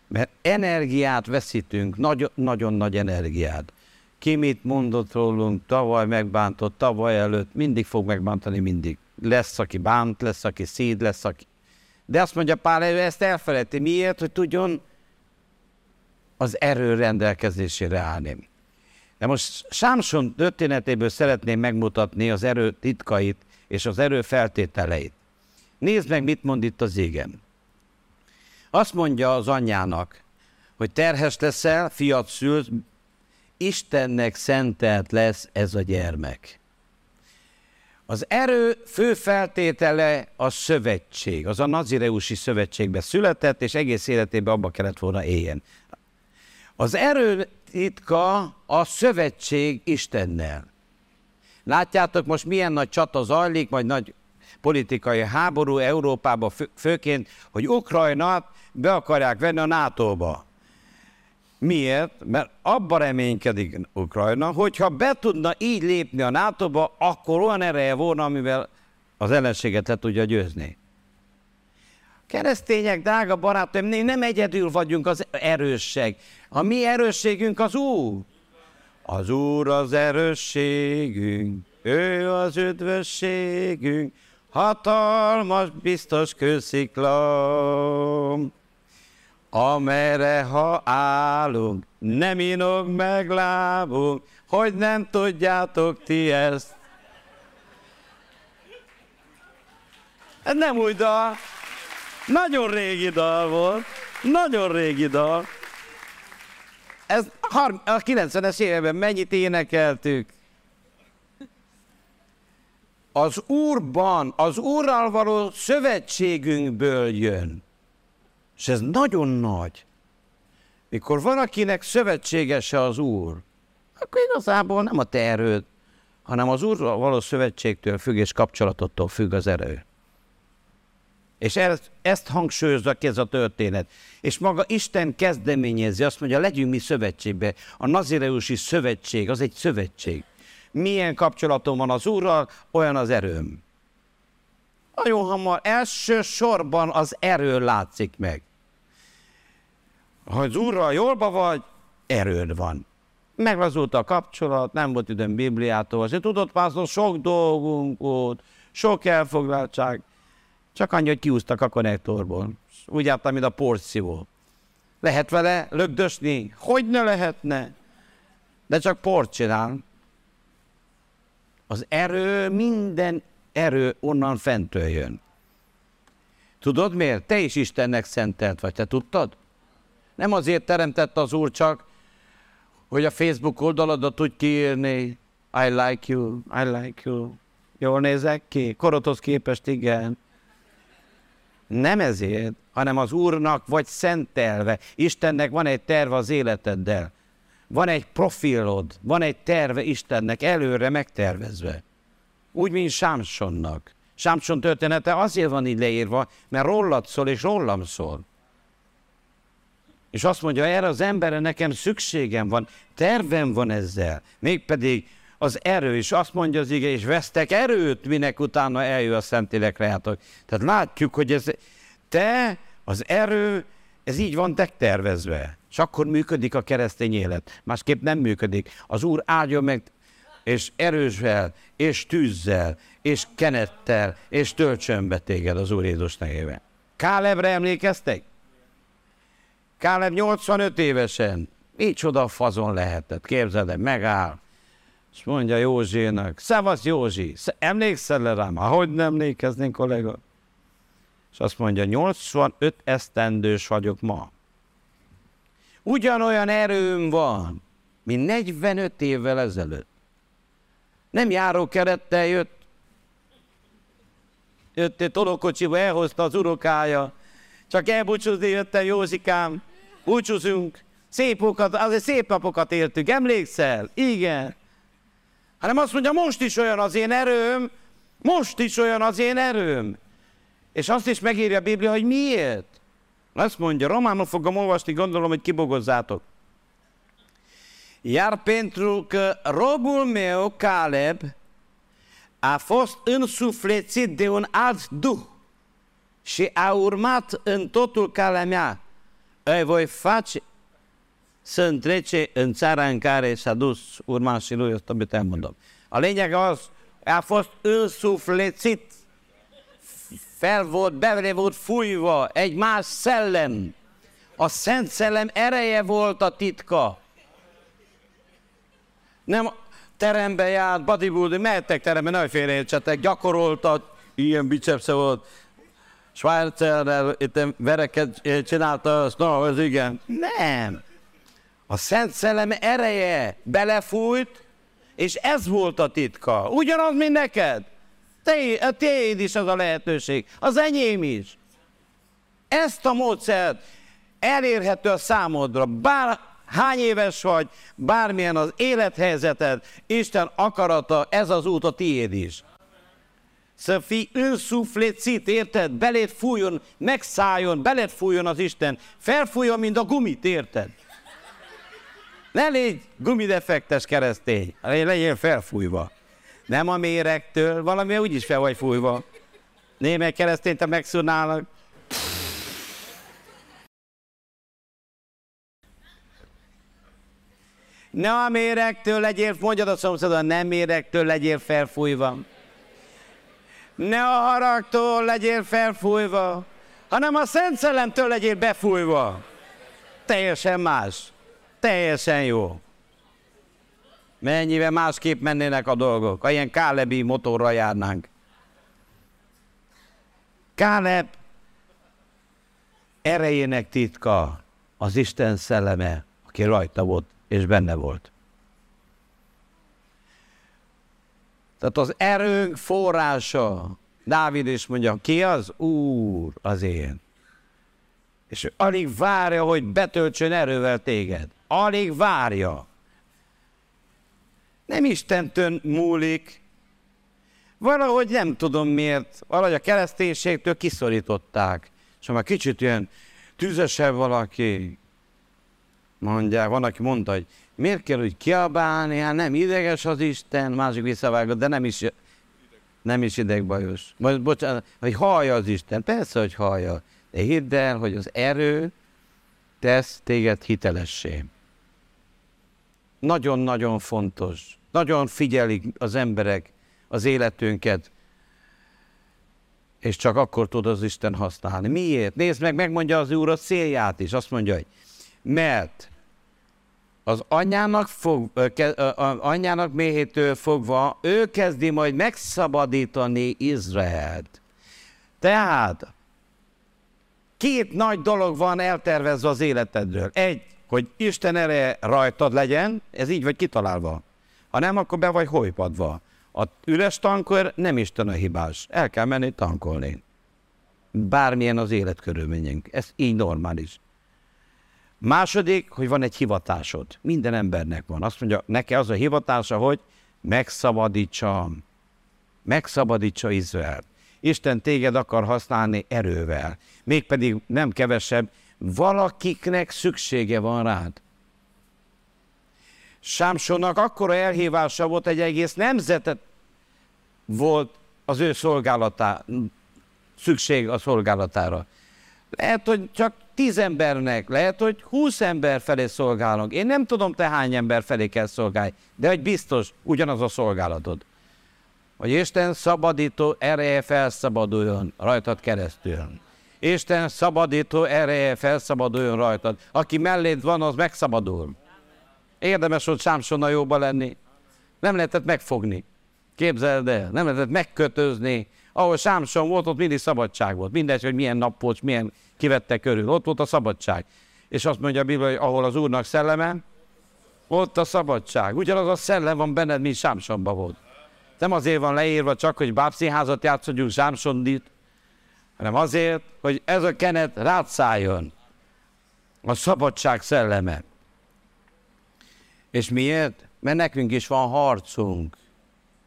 Mert energiát veszítünk, nagy, nagyon nagy energiát. Ki mit mondott rólunk, tavaly megbántott, tavaly előtt, mindig fog megbántani, mindig. Lesz, aki bánt, lesz, aki szíd, lesz, aki de azt mondja Pál, ő ezt elfelejti. Miért? Hogy tudjon az erő rendelkezésére állni. De most Sámson történetéből szeretném megmutatni az erő titkait és az erő feltételeit. Nézd meg, mit mond itt az égem. Azt mondja az anyjának, hogy terhes leszel, fiat szülsz, Istennek szentelt lesz ez a gyermek. Az erő fő feltétele a szövetség, az a nazireusi szövetségbe született, és egész életében abba kellett volna éljen. Az erő titka a szövetség Istennel. Látjátok most milyen nagy csata zajlik, vagy nagy politikai háború Európában főként, hogy Ukrajnát be akarják venni a NATO-ba. Miért? Mert abba reménykedik Ukrajna, hogyha be tudna így lépni a NATO-ba, akkor olyan ereje volna, amivel az ellenséget le tudja győzni. Keresztények, drága barátaim, nem egyedül vagyunk az erősség. A mi erősségünk az Úr. Az Úr az erősségünk, ő az üdvösségünk, hatalmas, biztos kősziklam amerre ha állunk, nem inog meg lábunk, hogy nem tudjátok ti ezt. Ez nem új dal, nagyon régi dal volt, nagyon régi dal. Ez a 90-es években mennyit énekeltük. Az Úrban, az Úrral való szövetségünkből jön. És ez nagyon nagy. Mikor van, akinek szövetségese az Úr, akkor igazából nem a te erőd, hanem az Úrral való szövetségtől függ és kapcsolatottól függ az erő. És ezt, ezt hangsúlyozza ez a történet. És maga Isten kezdeményezi, azt mondja, legyünk mi szövetségbe. A nazireusi szövetség, az egy szövetség. Milyen kapcsolatom van az Úrral, olyan az erőm. Nagyon hamar, elsősorban az erő látszik meg. Ha az Úrral jólba vagy, erőd van. Meglazult a kapcsolat, nem volt időm Bibliától, azért tudott pásztor, sok dolgunk volt, sok elfoglaltság. Csak annyi, hogy kiúztak a konnektorból. Úgy jártam, mint a porció. Lehet vele lögdösni? Hogy ne lehetne? De csak port csinál. Az erő, minden erő onnan fentől jön. Tudod miért? Te is Istennek szentelt vagy, te tudtad? Nem azért teremtett az Úr csak, hogy a Facebook oldaladat úgy kiírni, I like you, I like you. Jól nézek ki? Korothoz képest igen. Nem ezért, hanem az Úrnak vagy szentelve. Istennek van egy terve az életeddel. Van egy profilod, van egy terve Istennek előre megtervezve. Úgy, mint Sámsonnak. Sámson története azért van így leírva, mert rólad szól és rólam szól. És azt mondja, erre az emberre nekem szükségem van, tervem van ezzel. Mégpedig az erő, és azt mondja az ige, és vesztek erőt, minek utána eljön a Szentlélek reátok. Tehát látjuk, hogy ez, te, az erő, ez így van tervezve. És akkor működik a keresztény élet. Másképp nem működik. Az Úr áldja meg, és erősvel, és tűzzel, és kenettel, és töltsön be téged az Úr Jézus nevében. Kálebre emlékeztek? Káleb 85 évesen, micsoda fazon lehetett, képzeld el, megáll, és mondja Józsénak, szevasz Józsi, emlékszel le rám? Ahogy nem emlékeznénk, kollega? És azt mondja, 85 esztendős vagyok ma. Ugyanolyan erőm van, mint 45 évvel ezelőtt. Nem járó kerettel jött, jött egy tolókocsiba, elhozta az urokája, csak elbúcsúzni jöttem, Józsikám, búcsúzunk, szép okat, azért szép napokat éltük, emlékszel? Igen. Hanem azt mondja, most is olyan az én erőm, most is olyan az én erőm. És azt is megírja a Biblia, hogy miért. Azt mondja, románul fogom olvasni, gondolom, hogy kibogozzátok. Iar pentru că robul meu, Caleb, a fost însuflețit de un alt duh și a urmat în totul calea mea, îi voi face să întrece în țara în care s-a dus urmașii lui, amit elmondom. A lényeg az, a fost însuflețit, fel volt, bele volt fújva egy más szellem. A Szent Szellem ereje volt a titka. Nem terembe járt, bodybuilding, mehettek terembe, ne félreértsetek, gyakoroltat, ilyen bicepsze volt, Schweizerrel itt vereket csinálta, azt, no, ez igen. Nem. A Szent Szellem ereje belefújt, és ez volt a titka. Ugyanaz, mint neked. Te, a tiéd is az a lehetőség. Az enyém is. Ezt a módszert elérhető a számodra. Bár hány éves vagy, bármilyen az élethelyzeted, Isten akarata, ez az út a tiéd is. Să fii însuflețit, érted? Belét fújjon, megszálljon, belét fújjon az Isten. Felfújjon, mint a gumit, érted? Ne légy gumidefektes keresztény, legyél felfújva. Nem a méregtől, valami úgyis fel vagy fújva. Némely keresztényt, te megszúrnálnak. Ne a méregtől legyél, mondjad a szomszédon, nem méregtől legyél felfújva. Ne a haragtól legyél felfújva, hanem a Szent Szellemtől legyél befújva. Teljesen más. Teljesen jó. Mennyivel másképp mennének a dolgok, ha ilyen Kálebi motorra járnánk. Káleb erejének titka az Isten szelleme, aki rajta volt és benne volt. Tehát az erőnk forrása, Dávid is mondja, ki az? Úr az én. És ő alig várja, hogy betöltsön erővel téged. Alig várja. Nem Istentől múlik, Valahogy nem tudom miért, valahogy a kereszténységtől kiszorították. És ha már kicsit ilyen tüzesebb valaki, mondják, van, aki mondta, hogy miért kell úgy kiabálni, hát nem ideges az Isten, másik visszavágott, de nem is, nem is idegbajos. Most, bocsánat, hogy hallja az Isten, persze, hogy hallja, de hidd el, hogy az erő tesz téged hitelessé. Nagyon-nagyon fontos. Nagyon figyelik az emberek az életünket, és csak akkor tud az Isten használni. Miért? Nézd meg, megmondja az Úr a célját is. Azt mondja, hogy mert az anyának, fog, anyának méhétől fogva ő kezdi majd megszabadítani Izraelt. Tehát két nagy dolog van eltervezve az életedről. Egy, hogy Isten ereje rajtad legyen, ez így vagy kitalálva. Ha nem, akkor be vagy hojpadva. A üres tankor nem Isten a hibás. El kell menni tankolni. Bármilyen az életkörülményünk. Ez így normális. Második, hogy van egy hivatásod. Minden embernek van. Azt mondja, neki az a hivatása, hogy megszabadítsa, megszabadítsa Izraelt. Isten téged akar használni erővel. Mégpedig nem kevesebb, valakiknek szüksége van rád. Sámsonnak akkora elhívása volt, egy egész nemzetet volt az ő szolgálatá, szükség a szolgálatára. Lehet, hogy csak tíz embernek, lehet, hogy húsz ember felé szolgálunk. Én nem tudom, te hány ember felé kell szolgálni, de hogy biztos ugyanaz a szolgálatod. Hogy Isten szabadító ereje felszabaduljon rajtad keresztül. Isten szabadító ereje felszabaduljon rajtad. Aki melléd van, az megszabadul. Érdemes volt Sámsonna jóba lenni. Nem lehetett megfogni. Képzeld el, nem lehetett megkötözni. Ahol Sámson volt, ott mindig szabadság volt. Mindegy, hogy milyen nap volt, milyen kivette körül. Ott volt a szabadság. És azt mondja a Biblia, hogy ahol az Úrnak szelleme, ott a szabadság. Ugyanaz a szellem van benned, mint Sámsonban volt. Nem azért van leírva csak, hogy bábszínházat játszodjunk Sámsondit, hanem azért, hogy ez a kenet rátszálljon. A szabadság szelleme. És miért? Mert nekünk is van harcunk.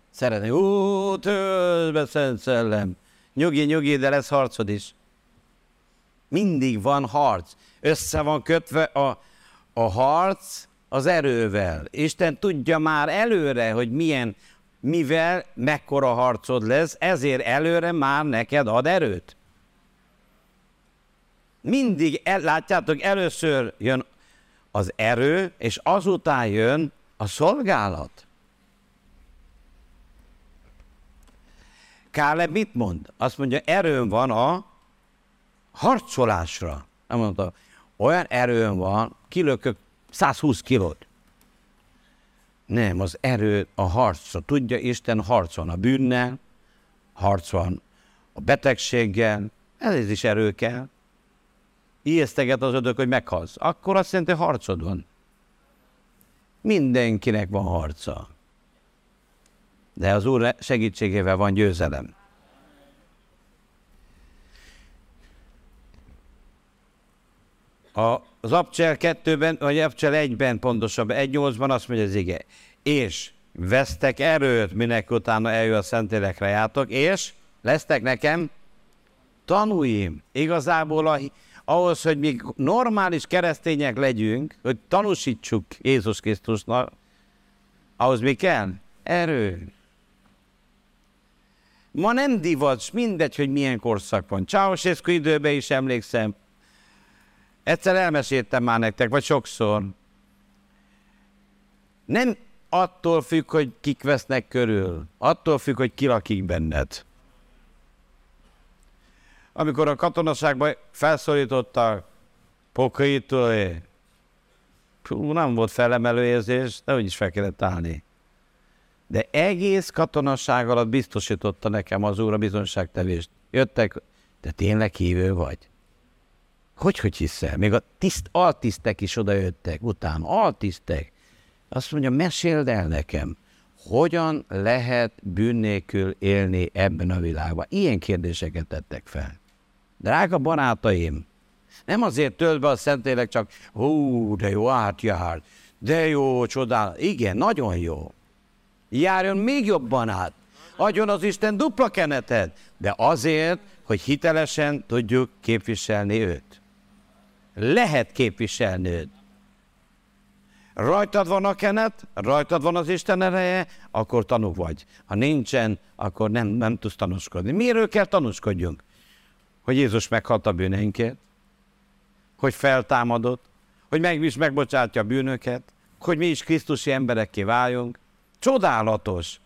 Szeretné, ú, töltbe Szent Szellem. Nyugi, nyugi, de lesz harcod is. Mindig van harc. Össze van kötve a, a harc az erővel. Isten tudja már előre, hogy milyen, mivel, mekkora harcod lesz, ezért előre már neked ad erőt. Mindig, el, látjátok, először jön az erő, és azután jön a szolgálat. Káleb mit mond? Azt mondja, erőm van a harcolásra. Nem mondta, olyan erőm van, kilökök 120 kilót. Nem, az erő a harcra. Tudja, Isten harcol a bűnnel, harcol a betegséggel, ez is erő kell ijeszteget az ödök, hogy meghalsz, akkor azt jelenti, harcod van. Mindenkinek van harca. De az Úr segítségével van győzelem. Az Abcsel 2-ben, vagy Abcsel 1-ben pontosabb, 1-8-ban azt mondja az ige, és vesztek erőt, minek utána eljön a Szentélekre játok, és lesztek nekem tanúim. Igazából a, ahhoz, hogy mi normális keresztények legyünk, hogy tanúsítsuk Jézus Krisztusnak, ahhoz mi kell? Erő. Ma nem divat, mindegy, hogy milyen korszak van. Ceausescu időben is emlékszem. Egyszer elmeséltem már nektek, vagy sokszor. Nem attól függ, hogy kik vesznek körül, attól függ, hogy ki lakik benned amikor a katonaságban felszólítottak Pokaitól, nem volt felemelő érzés, de úgy is fel kellett állni. De egész katonaság alatt biztosította nekem az úr a bizonságtevést. Jöttek, de tényleg hívő vagy? Hogy, hogy hiszel? Még a tiszt, altisztek is oda jöttek utána, altisztek. Azt mondja, meséld el nekem, hogyan lehet bűn nélkül élni ebben a világban? Ilyen kérdéseket tettek fel. Drága barátaim, nem azért tölt be a Szentlélek csak, hú, de jó, átjár, de jó, csodál. Igen, nagyon jó. Járjon még jobban át. Adjon az Isten dupla kenetet, de azért, hogy hitelesen tudjuk képviselni őt. Lehet képviselni őt. Rajtad van a kenet, rajtad van az Isten ereje, akkor tanú vagy. Ha nincsen, akkor nem, nem tudsz tanúskodni. Miről kell tanúskodjunk? Hogy Jézus meghalt a bűneinkért, hogy feltámadott, hogy meg is megbocsátja a bűnöket, hogy mi is Krisztusi emberekké váljunk. Csodálatos!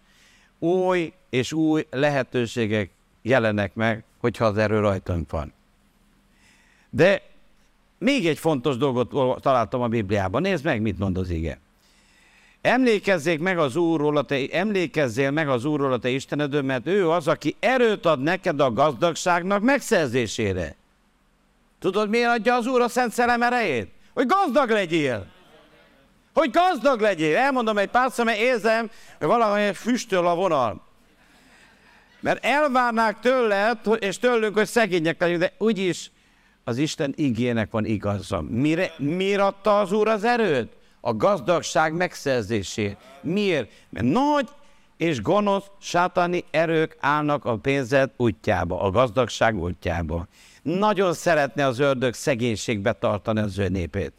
Új és új lehetőségek jelenek meg, hogyha az erő rajtunk van. De még egy fontos dolgot találtam a Bibliában. Nézd meg, mit mond az ige. Emlékezzék meg az Úrról, te, emlékezzél meg az Úrról a te Istenedő, mert ő az, aki erőt ad neked a gazdagságnak megszerzésére. Tudod, miért adja az Úr a Szent Szellem erejét? Hogy gazdag legyél. Hogy gazdag legyél. Elmondom egy pár mert érzem, hogy valahogy füstöl a vonal. Mert elvárnák tőled, és tőlünk, hogy szegények legyünk, de úgyis az Isten igének van igaza. Mire, miért adta az Úr az erőt? A gazdagság megszerzését. Miért? Mert nagy és gonosz sátáni erők állnak a pénzed útjába, a gazdagság útjába. Nagyon szeretne az ördög szegénységbe tartani az ő népét.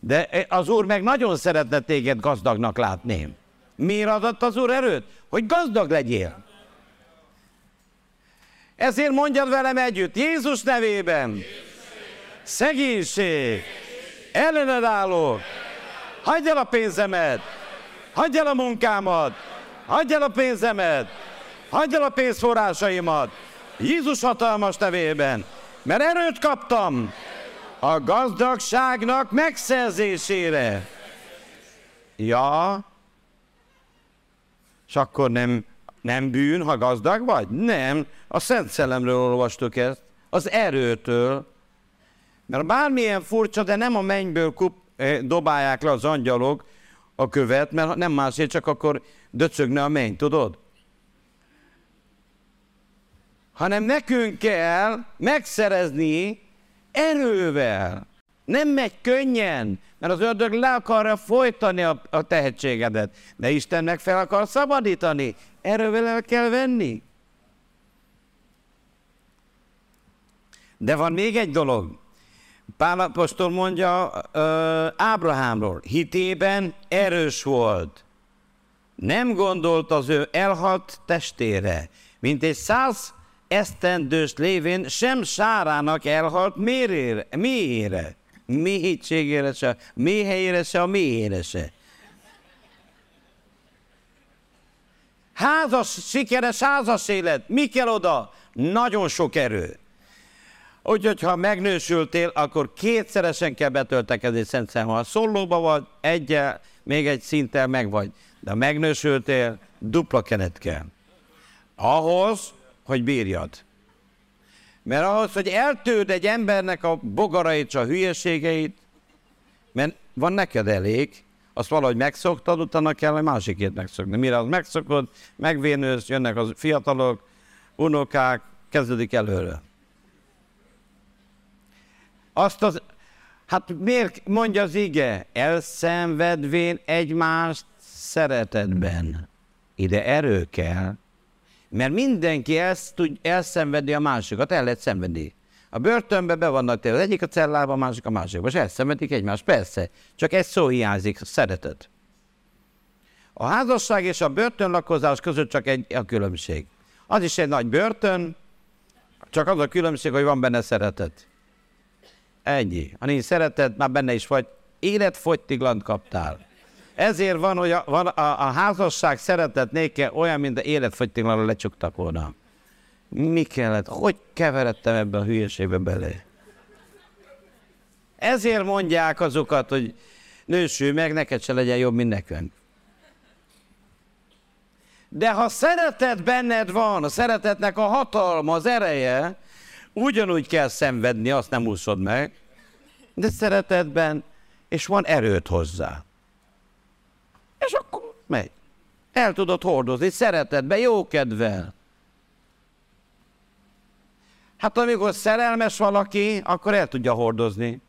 De az Úr meg nagyon szeretne téged gazdagnak látni. Miért adott az Úr erőt? Hogy gazdag legyél. Ezért mondjad velem együtt, Jézus nevében, szegénység, ellened állok, hagyd el a pénzemet, hagyd el a munkámat, hagyd el a pénzemet, hagyd el a pénzforrásaimat, Jézus hatalmas nevében, mert erőt kaptam a gazdagságnak megszerzésére. Ja, és akkor nem, nem bűn, ha gazdag vagy? Nem, a Szent Szellemről olvastuk ezt, az erőtől. Mert bármilyen furcsa, de nem a mennyből kup, eh, dobálják le az angyalok a követ, mert nem másért, csak akkor döcögne a menny, tudod? Hanem nekünk kell megszerezni erővel. Nem megy könnyen, mert az ördög le akarja folytani a, a tehetségedet, de Istennek fel akar szabadítani. Erővel el kell venni. De van még egy dolog. Pál apostol mondja Ábrahámról, hitében erős volt. Nem gondolt az ő elhalt testére, mint egy száz esztendős lévén sem Sárának elhalt mérére, mélyére, mélységére se, mélyhelyére se, a mélyére se. Házas, sikeres házas élet, mi kell oda? Nagyon sok erő. Úgyhogy, ha megnősültél, akkor kétszeresen kell betöltekezni Szent Szem. Ha szólóba vagy, egyel, még egy szinttel meg vagy. De ha megnősültél, dupla kenet kell. Ahhoz, hogy bírjad. Mert ahhoz, hogy eltőd egy embernek a bogarait, a hülyeségeit, mert van neked elég, azt valahogy megszoktad, utána kell egy másikét megszokni. Mire az megszokod, megvénősz, jönnek az fiatalok, unokák, kezdődik előre. Azt az, hát miért mondja az ige? Elszenvedvén egymást szeretetben. Ide erő kell, mert mindenki ezt tud elszenvedni a másikat, el lehet szenvedni. A börtönbe be vannak tényleg, az egyik a cellába, a másik a másikba, és elszenvedik egymást, persze. Csak egy szó hiányzik, szeretet. A házasság és a börtönlakozás között csak egy a különbség. Az is egy nagy börtön, csak az a különbség, hogy van benne szeretet. Ennyi. Ha nincs szeretet, már benne is vagy. Életfogytiglant kaptál. Ezért van, hogy a, van a, a házasság szeretet néke olyan, mint a életfogytiglanra lecsuktak volna. Mi kellett? Hogy keveredtem ebbe a hülyeségbe bele? Ezért mondják azokat, hogy nősül meg, neked se legyen jobb, mint nekünk. De ha szeretet benned van, a szeretetnek a hatalma, az ereje, ugyanúgy kell szenvedni, azt nem úszod meg, de szeretetben, és van erőt hozzá. És akkor megy. El tudod hordozni, szeretetben, jó kedvel. Hát amikor szerelmes valaki, akkor el tudja hordozni.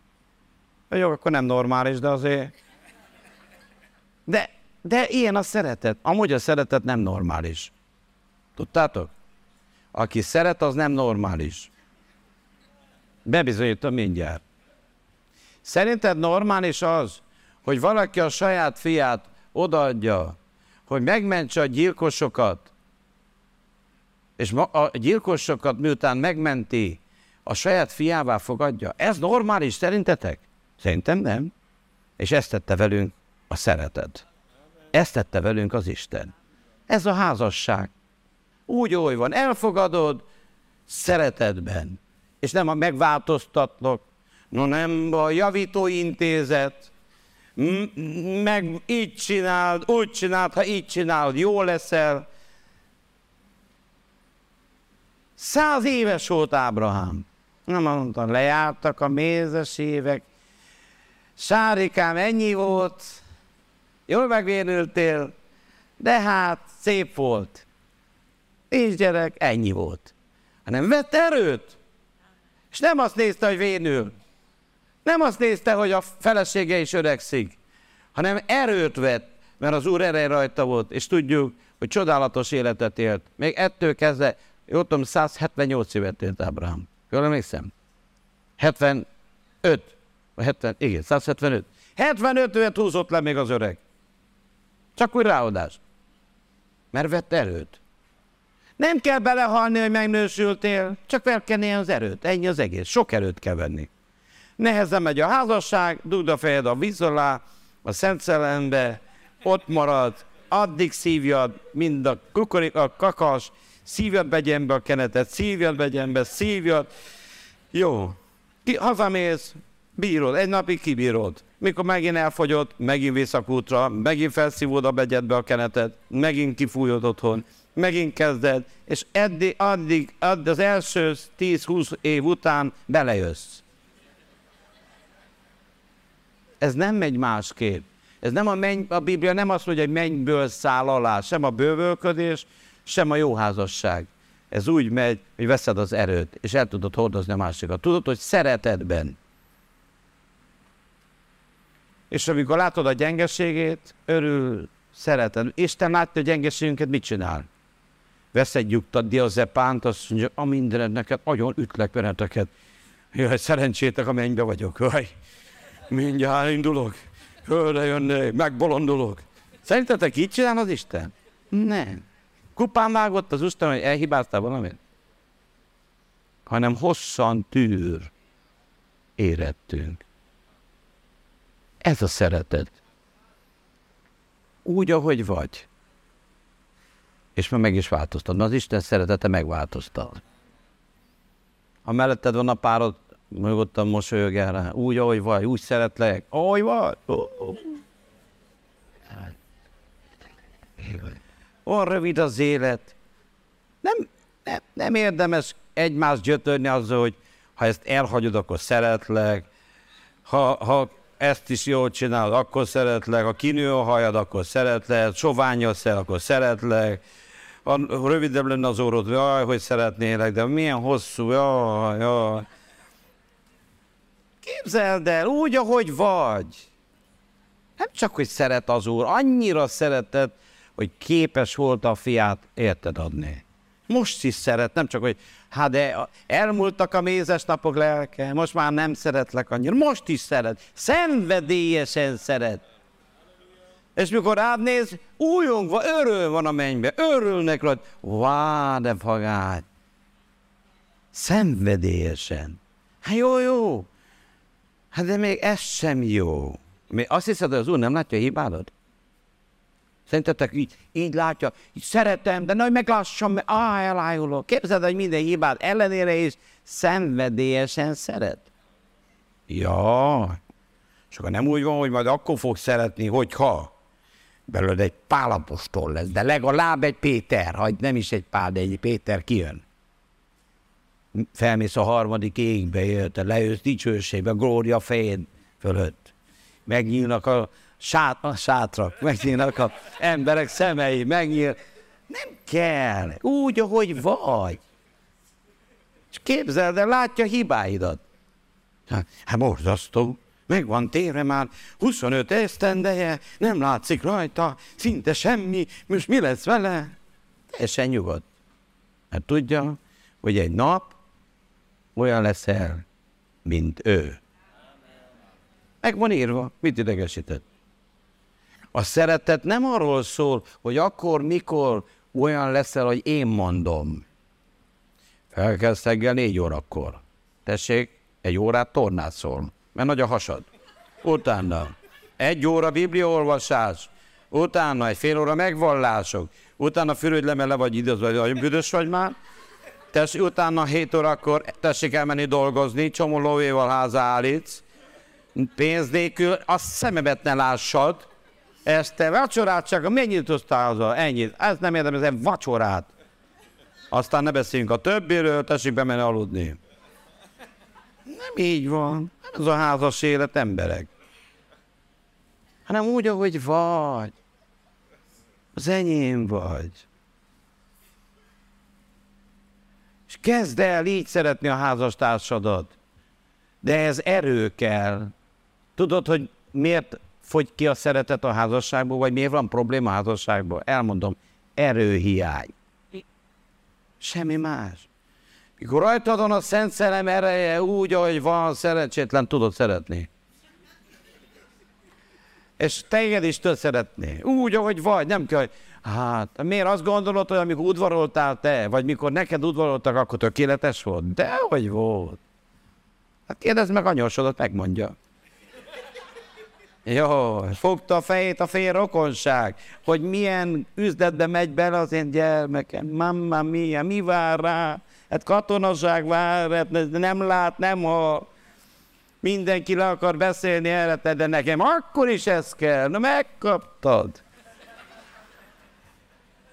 Jó, akkor nem normális, de azért... De, de ilyen a szeretet. Amúgy a szeretet nem normális. Tudtátok? Aki szeret, az nem normális. Bebizonyítom mindjárt. Szerinted normális az, hogy valaki a saját fiát odaadja, hogy megmentse a gyilkosokat, és a gyilkosokat miután megmenti, a saját fiává fogadja? Ez normális szerintetek? Szerintem nem. És ezt tette velünk a szeretet. Ezt tette velünk az Isten. Ez a házasság. Úgy oly van, elfogadod szeretetben. És nem a megváltoztatlak, no nem a javítóintézet, meg így csináld, úgy csináld, ha így csináld, jó leszel. Száz éves volt Ábrahám. Nem mondtam, lejártak a mézes évek. Sárikám, ennyi volt, jól megvénültél, de hát szép volt. És gyerek, ennyi volt. Hanem vett erőt. És nem azt nézte, hogy vénül. Nem azt nézte, hogy a felesége is öregszik, hanem erőt vett, mert az Úr erej rajta volt, és tudjuk, hogy csodálatos életet élt. Még ettől kezdve, jó tudom, 178 évet élt Ábrahám. Jól emlékszem? 75, vagy 70, igen, 175. 75 évet húzott le még az öreg. Csak úgy ráadás. Mert vett erőt. Nem kell belehalni, hogy megnősültél, csak kell az erőt. Ennyi az egész. Sok erőt kell venni. Nehezen megy a házasság, dugd a fejed a víz alá, a Szent Szellembe, ott marad, addig szívjad, mind a kukorik, a kakas, szívjad begyen be a kenetet, szívjad begyen be, szívjad. Jó. Ki, hazamész, bírod, egy napig kibírod. Mikor megint elfogyott, megint vész a kútra, megint felszívod a begyedbe a kenetet, megint kifújod otthon, megint kezded, és eddig, addig, addig az első 10-20 év után belejössz. Ez nem megy másképp. Ez nem a, menny, a Biblia nem azt mondja, hogy mennyből száll alá, sem a bővölködés, sem a jó házasság. Ez úgy megy, hogy veszed az erőt, és el tudod hordozni a másikat. Tudod, hogy szeretetben. És amikor látod a gyengeségét, örül, szereted. Isten látja a gyengeségünket, mit csinál? Vesz egy nyugtat diazepánt, azt mondja, a mindened neked, nagyon ütlek benneteket. Jaj, szerencsétek, a mennybe vagyok. Jaj, mindjárt indulok. Hölre jönni, megbolondulok. Szerintetek így csinál az Isten? Nem. Kupán vágott az Isten, hogy elhibáztál valamit? Hanem hosszan tűr érettünk. Ez a szeretet. Úgy, ahogy vagy. És meg is változtad. Az Isten szeretete megváltoztat. Ha melletted van a párod, mögöttem mosolyog erre. Úgy, ahogy vagy, úgy szeretlek. Ahogy vagy. Olyan rövid az élet. Nem, nem, nem érdemes egymást gyötörni azzal, hogy ha ezt elhagyod, akkor szeretlek. Ha, ha ezt is jól csinálod, akkor szeretlek, ha kinő a hajad, akkor szeretlek, soványos szel, akkor szeretlek, ha rövidebb lenne az orrod, jaj, hogy szeretnélek, de milyen hosszú, jaj, jaj. Képzeld el, úgy, ahogy vagy. Nem csak, hogy szeret az úr, annyira szeretett, hogy képes volt a fiát érted adni. Most is szeret, nem csak, hogy hát de elmúltak a mézes napok lelke, most már nem szeretlek annyira, most is szeret, szenvedélyesen szeret. És mikor rád néz, újongva, örül van a mennybe, örülnek rajta. Vá, de fagány. Szenvedélyesen. Hát jó, jó. Hát de még ez sem jó. Még azt hiszed, hogy az Úr nem látja a hibádat? Szerintetek így, így látja, így szeretem, de nagy meglássam, mert á, elájulok. Képzeld, hogy minden hibád ellenére is szenvedélyesen szeret. Ja, és nem úgy van, hogy majd akkor fog szeretni, hogyha belőled egy pálapostól lesz, de legalább egy Péter, ha nem is egy pál, de egy Péter kijön. Felmész a harmadik égbe, jötte, lejössz dicsőségbe, glória fejed fölött. Megnyílnak a, sát, a sátrak, megnyílnak a emberek szemei, megnyíl. Nem kell, úgy, ahogy vagy. És képzeld el, látja hibáidat. Hát, hát borzasztó. Meg van térve már 25 esztendeje, nem látszik rajta, szinte semmi, most mi lesz vele? Teljesen nyugodt. Mert tudja, hogy egy nap olyan leszel, mint ő. Meg van írva, mit idegesített. A szeretet nem arról szól, hogy akkor, mikor olyan leszel, hogy én mondom. Felkelsz reggel négy órakor. Tessék, egy órát tornászol, mert nagy a hasad. Utána egy óra bibliaolvasás, utána egy fél óra megvallások, utána fürödj le, vagy idő, vagy nagyon büdös vagy már, Tess, utána 7 órakor tessék elmenni dolgozni, csomó lóvéval háza állítsz, pénz nélkül, a szememet ne lássad, ezt te vacsorát csak, mennyit tudtál haza? Ennyit. Ez nem érdem, ez egy vacsorát. Aztán ne beszéljünk a többiről, tessék bemenni aludni. Nem így van. Ez a házas élet emberek. Hanem úgy, ahogy vagy. Az enyém vagy. És kezd el így szeretni a házastársadat. De ez erő kell. Tudod, hogy miért fogy ki a szeretet a házasságból, vagy miért van probléma a házasságból? Elmondom, erőhiány. Semmi más. Mikor rajtad van a Szent Szellem ereje úgy, ahogy van, szerencsétlen tudod szeretni. És téged is tudod szeretni. Úgy, ahogy vagy, nem kell, hát, miért azt gondolod, hogy amikor udvaroltál te, vagy mikor neked udvaroltak, akkor tökéletes volt? De hogy volt? Hát kérdezd meg anyósodat, megmondja. Jó, fogta a fejét a fél rokonság, hogy milyen üzletbe megy bele az én gyermekem. Mamma mia, mi vár rá? Hát katonaság vár, hát nem lát, nem hall. Mindenki le akar beszélni erre, de nekem akkor is ez kell. Na megkaptad.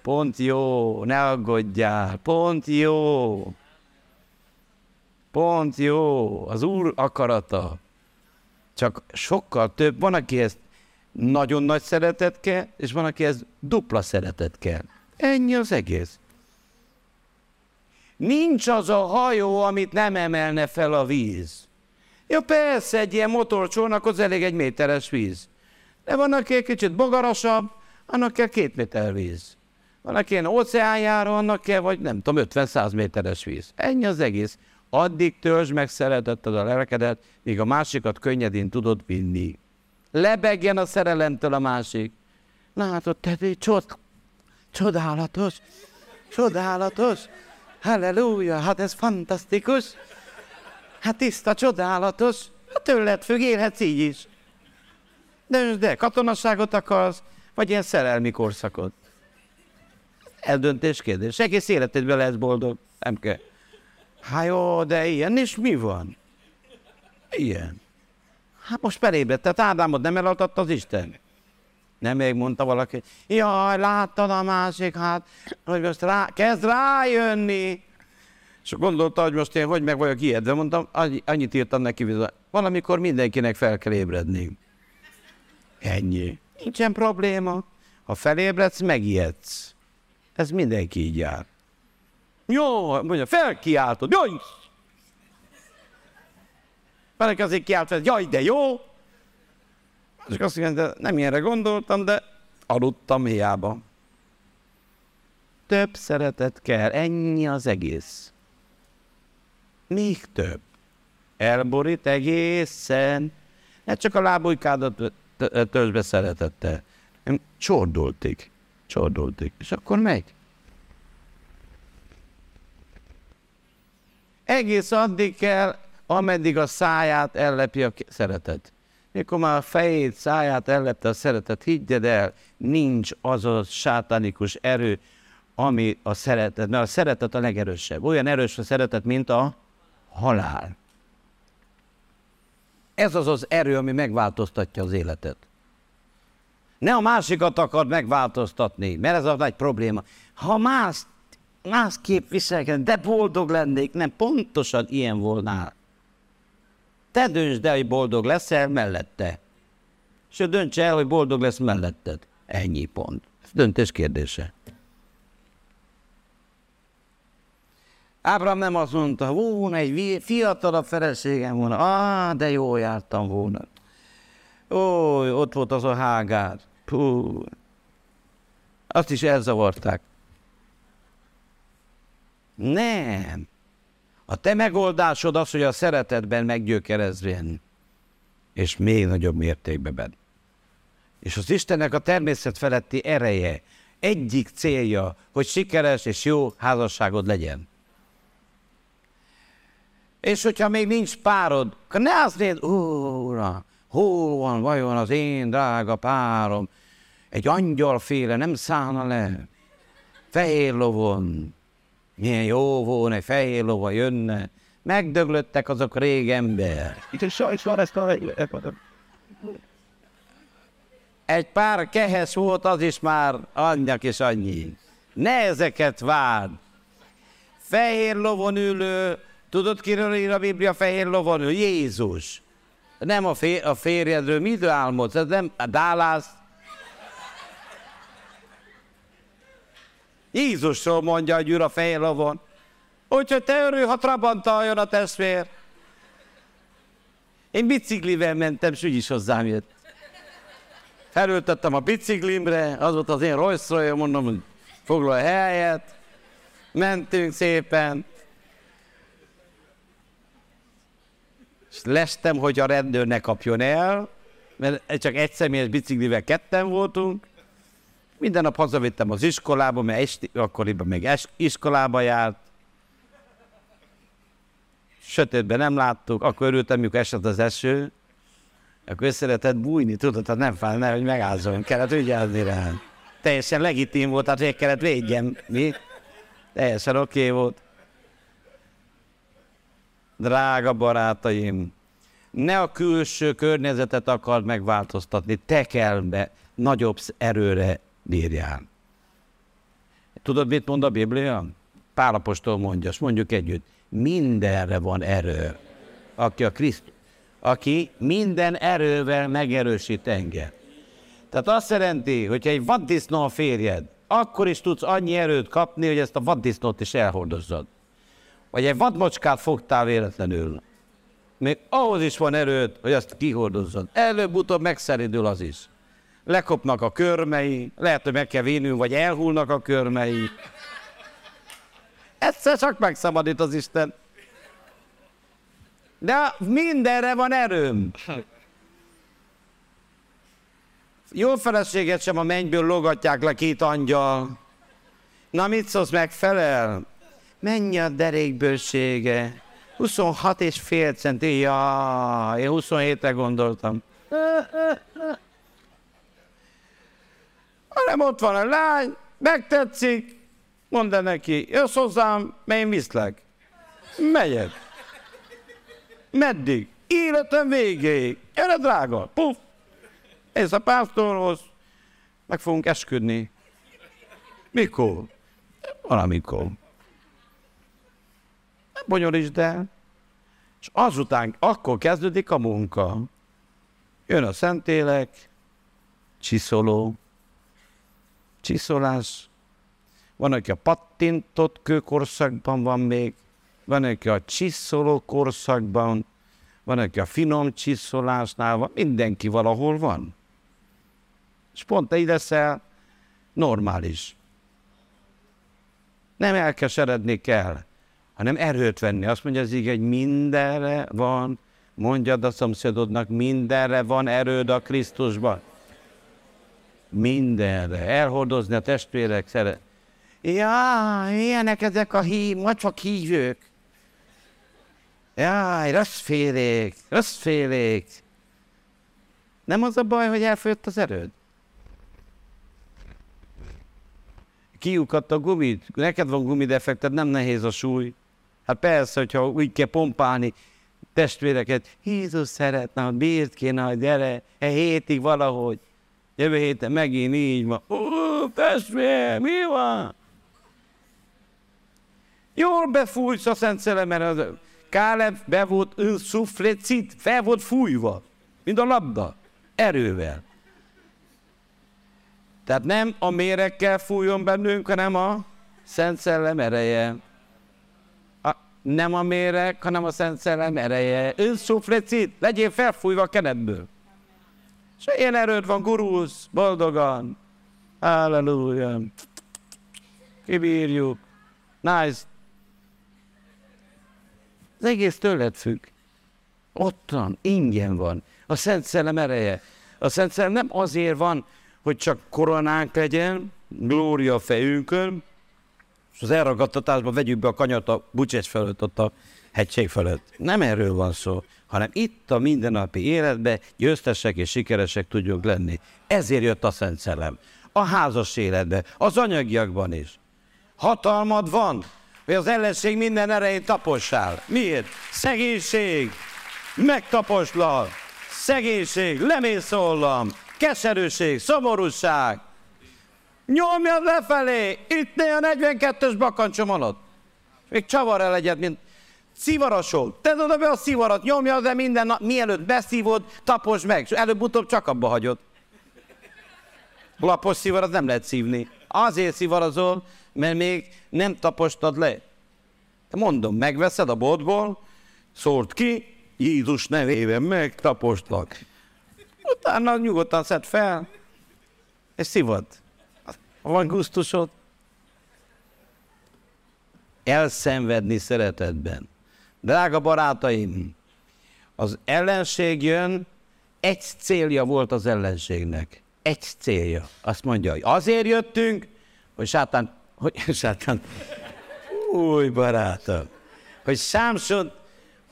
Pont jó, ne aggódjál, pont jó. Pont jó, az Úr akarata. Csak sokkal több, van, akihez nagyon nagy szeretet kell, és van, akihez dupla szeretet kell. Ennyi az egész. Nincs az a hajó, amit nem emelne fel a víz. Ja persze, egy ilyen motorcsónak az elég egy méteres víz. De van, aki egy kicsit bogarasabb, annak kell két méter víz. Van, aki ilyen óceánjáró, annak kell, vagy nem tudom, 50-100 méteres víz. Ennyi az egész addig törzs meg szeretetted a lelkedet, míg a másikat könnyedén tudod vinni. Lebegjen a szerelemtől a másik. Látod, te csod, csodálatos, csodálatos, halleluja, hát ez fantasztikus, hát tiszta, csodálatos, hát tőled függ, élhetsz így is. De, de katonaságot akarsz, vagy ilyen szerelmi korszakot? Eldöntés kérdés. Egész életedben lesz boldog, nem kell. Hát jó, de ilyen is mi van? Ilyen. Hát most felébredt, tehát Ádámot nem elaltatta az Isten. Nem még mondta valaki, jaj, láttad a másik, hát, hogy most rá, kezd rájönni. És gondolta, hogy most én hogy meg vagyok ijedve, mondtam, annyit írtam neki, hogy valamikor mindenkinek fel kell ébredni. Ennyi. Nincsen probléma. Ha felébredsz, megijedsz. Ez mindenki így jár. Jó, mondja, felkiáltod, jaj! Valaki azért kiált fel, jaj, de jó! És azt mondja, nem ilyenre gondoltam, de aludtam hiába. Több szeretet kell, ennyi az egész. Még több. Elborít egészen. Ne csak a lábujkádat törzsbe szeretette. Csordultik. Csordultik. És akkor megy. Egész addig kell, ameddig a száját ellepi a szeretet. Mikor már a fejét, száját ellepte a szeretet, higgyed el, nincs az a sátánikus erő, ami a szeretet, mert a szeretet a legerősebb. Olyan erős a szeretet, mint a halál. Ez az az erő, ami megváltoztatja az életet. Ne a másikat akar megváltoztatni, mert ez a nagy probléma. Ha más másképp viselkedni, de boldog lennék, nem, pontosan ilyen volnál. Te döntsd el, hogy boldog leszel mellette. És ő dönts el, hogy boldog lesz melletted. Ennyi pont. Ez döntés kérdése. Ábrám nem azt mondta, volna egy fiatalabb feleségem volna, ah, de jó jártam volna. Ó, ott volt az a hágár. Puh. Azt is elzavarták. Nem. A te megoldásod az, hogy a szeretetben meggyökerezvén, és még nagyobb mértékben. És az Istennek a természet feletti ereje, egyik célja, hogy sikeres és jó házasságod legyen. És hogyha még nincs párod, akkor ne azt nézd, uram, hol van vajon az én drága párom? Egy angyalféle nem szállna le, fehér lovon. Milyen jó volna, egy fehér lova jönne. Megdöglöttek azok rég ember. Itt sajnos van ezt a... Egy pár kehes volt, az is már annyak és annyi. Ne ezeket várd. Fehér lovon ülő, tudod kiről ír a Biblia fehér lovon ülő? Jézus. Nem a, fér, a férjedről, mit álmodsz? Ez nem a Dálász. Jézusról mondja a gyűr a fehér lovon. Úgyhogy te örül, ha Trabanttal jön a testvér. Én biciklivel mentem, és úgyis hozzám jött. Felültettem a biciklimre, az volt az én rolls mondom, hogy foglalj helyet. Mentünk szépen. És lestem, hogy a rendőr ne kapjon el, mert csak egy személyes biciklivel ketten voltunk. Minden nap hazavittem az iskolába, mert esti, akkoriban még es, iskolába járt. Sötétben nem láttuk, akkor örültem, mikor esett az eső. Akkor szeretett bújni, tudod, hát nem fáj, ne, hogy megázzon, kellett vigyázni rá. Teljesen legitim volt, hát hogy kellett védjem, mi? Teljesen oké okay volt. Drága barátaim, ne a külső környezetet akard megváltoztatni, te kell be nagyobb erőre bírjál. Tudod, mit mond a Biblia? Pálapostól mondja, és mondjuk együtt, mindenre van erő, aki a Krisztus, aki minden erővel megerősít engem. Tehát azt jelenti, hogyha egy vaddisznó a férjed, akkor is tudsz annyi erőt kapni, hogy ezt a vaddisznót is elhordozzad. Vagy egy vadmocskát fogtál véletlenül. Még ahhoz is van erőt, hogy azt kihordozzad. Előbb-utóbb megszeridül az is lekopnak a körmei, lehet, hogy meg kell vénünk, vagy elhullnak a körmei. Egyszer csak megszabadít az Isten. De mindenre van erőm. Jó feleséget sem a mennyből logatják le két angyal. Na mit szólsz, megfelel? Mennyi a derékbősége? 26 és fél centi. Ja, én 27-re gondoltam hanem ott van a lány, megtetszik, mondd neki, jössz hozzám, mert én viszlek. Megyek. Meddig? Életem végéig. Gyere, drága, puf. Ez a pásztorhoz, meg fogunk esküdni. Mikor? Valamikor. Bonyolítsd el. És azután, akkor kezdődik a munka. Jön a szentélek, csiszoló, csiszolás, van, aki a pattintott kőkorszakban van még, van, aki a csiszoló korszakban, van, aki a finom csiszolásnál van, mindenki valahol van. És pont te leszel normális. Nem elkeseredni kell, hanem erőt venni. Azt mondja az így, hogy mindenre van, mondjad a szomszédodnak, mindenre van erőd a Krisztusban mindenre, elhordozni a testvérek szeret. Ja, ilyenek ezek a hív, vagy csak hívők. Jaj, rösszfélék, rösszfélék. Nem az a baj, hogy elfogyott az erőd? Kiukadt a gumit, neked van gumidefekted, nem nehéz a súly. Hát persze, hogyha úgy kell pompálni testvéreket, Jézus szeretne, miért kéne, gyere, e hétig valahogy. Jövő héten megint így van. Ó, testvér, mi van? Jól befújsz a Szent Szellem, mert az Káleb be volt szuflecit, fel volt fújva, mint a labda, erővel. Tehát nem a mérekkel fújjon bennünk, hanem a Szent Szellem ereje. A, nem a méreg, hanem a Szent Szellem ereje. Önszuflecit, legyél felfújva a kenedből. És ilyen erőd van, gurulsz, boldogan. Halleluja. Kibírjuk. Nice. Az egész tőled függ. Ottan, ingyen van. A Szent Szellem ereje. A Szent Szellem nem azért van, hogy csak koronánk legyen, glória a fejünkön, és az elragadtatásban vegyük be a kanyart a bucsés fölött, ott a hegység fölött. Nem erről van szó, hanem itt a mindennapi életben győztesek és sikeresek tudjunk lenni. Ezért jött a Szent Szellem. A házas életben, az anyagiakban is. Hatalmad van, hogy az ellenség minden erején tapossál. Miért? Szegénység, megtaposlal, szegénység, lemészollam, keserűség, szomorúság. Nyomjad lefelé, itt a 42-ös bakancsom alatt. Még csavar el egyet, mint szivarosol. Tedd oda be a szivarat, nyomja de minden nap, mielőtt beszívod, taposd meg, és előbb-utóbb csak abba hagyod. Lapos szivarat nem lehet szívni. Azért szivarozol, mert még nem tapostad le. Mondom, megveszed a boltból, szólt ki, Jézus nevében meg tapostlak. Utána nyugodtan szed fel, és szívad. Van gusztusod? Elszenvedni szeretetben. Drága barátaim, az ellenség jön, egy célja volt az ellenségnek. Egy célja. Azt mondja, hogy azért jöttünk, hogy sátán, hogy [LAUGHS] sátán, új barátom, hogy Sámson,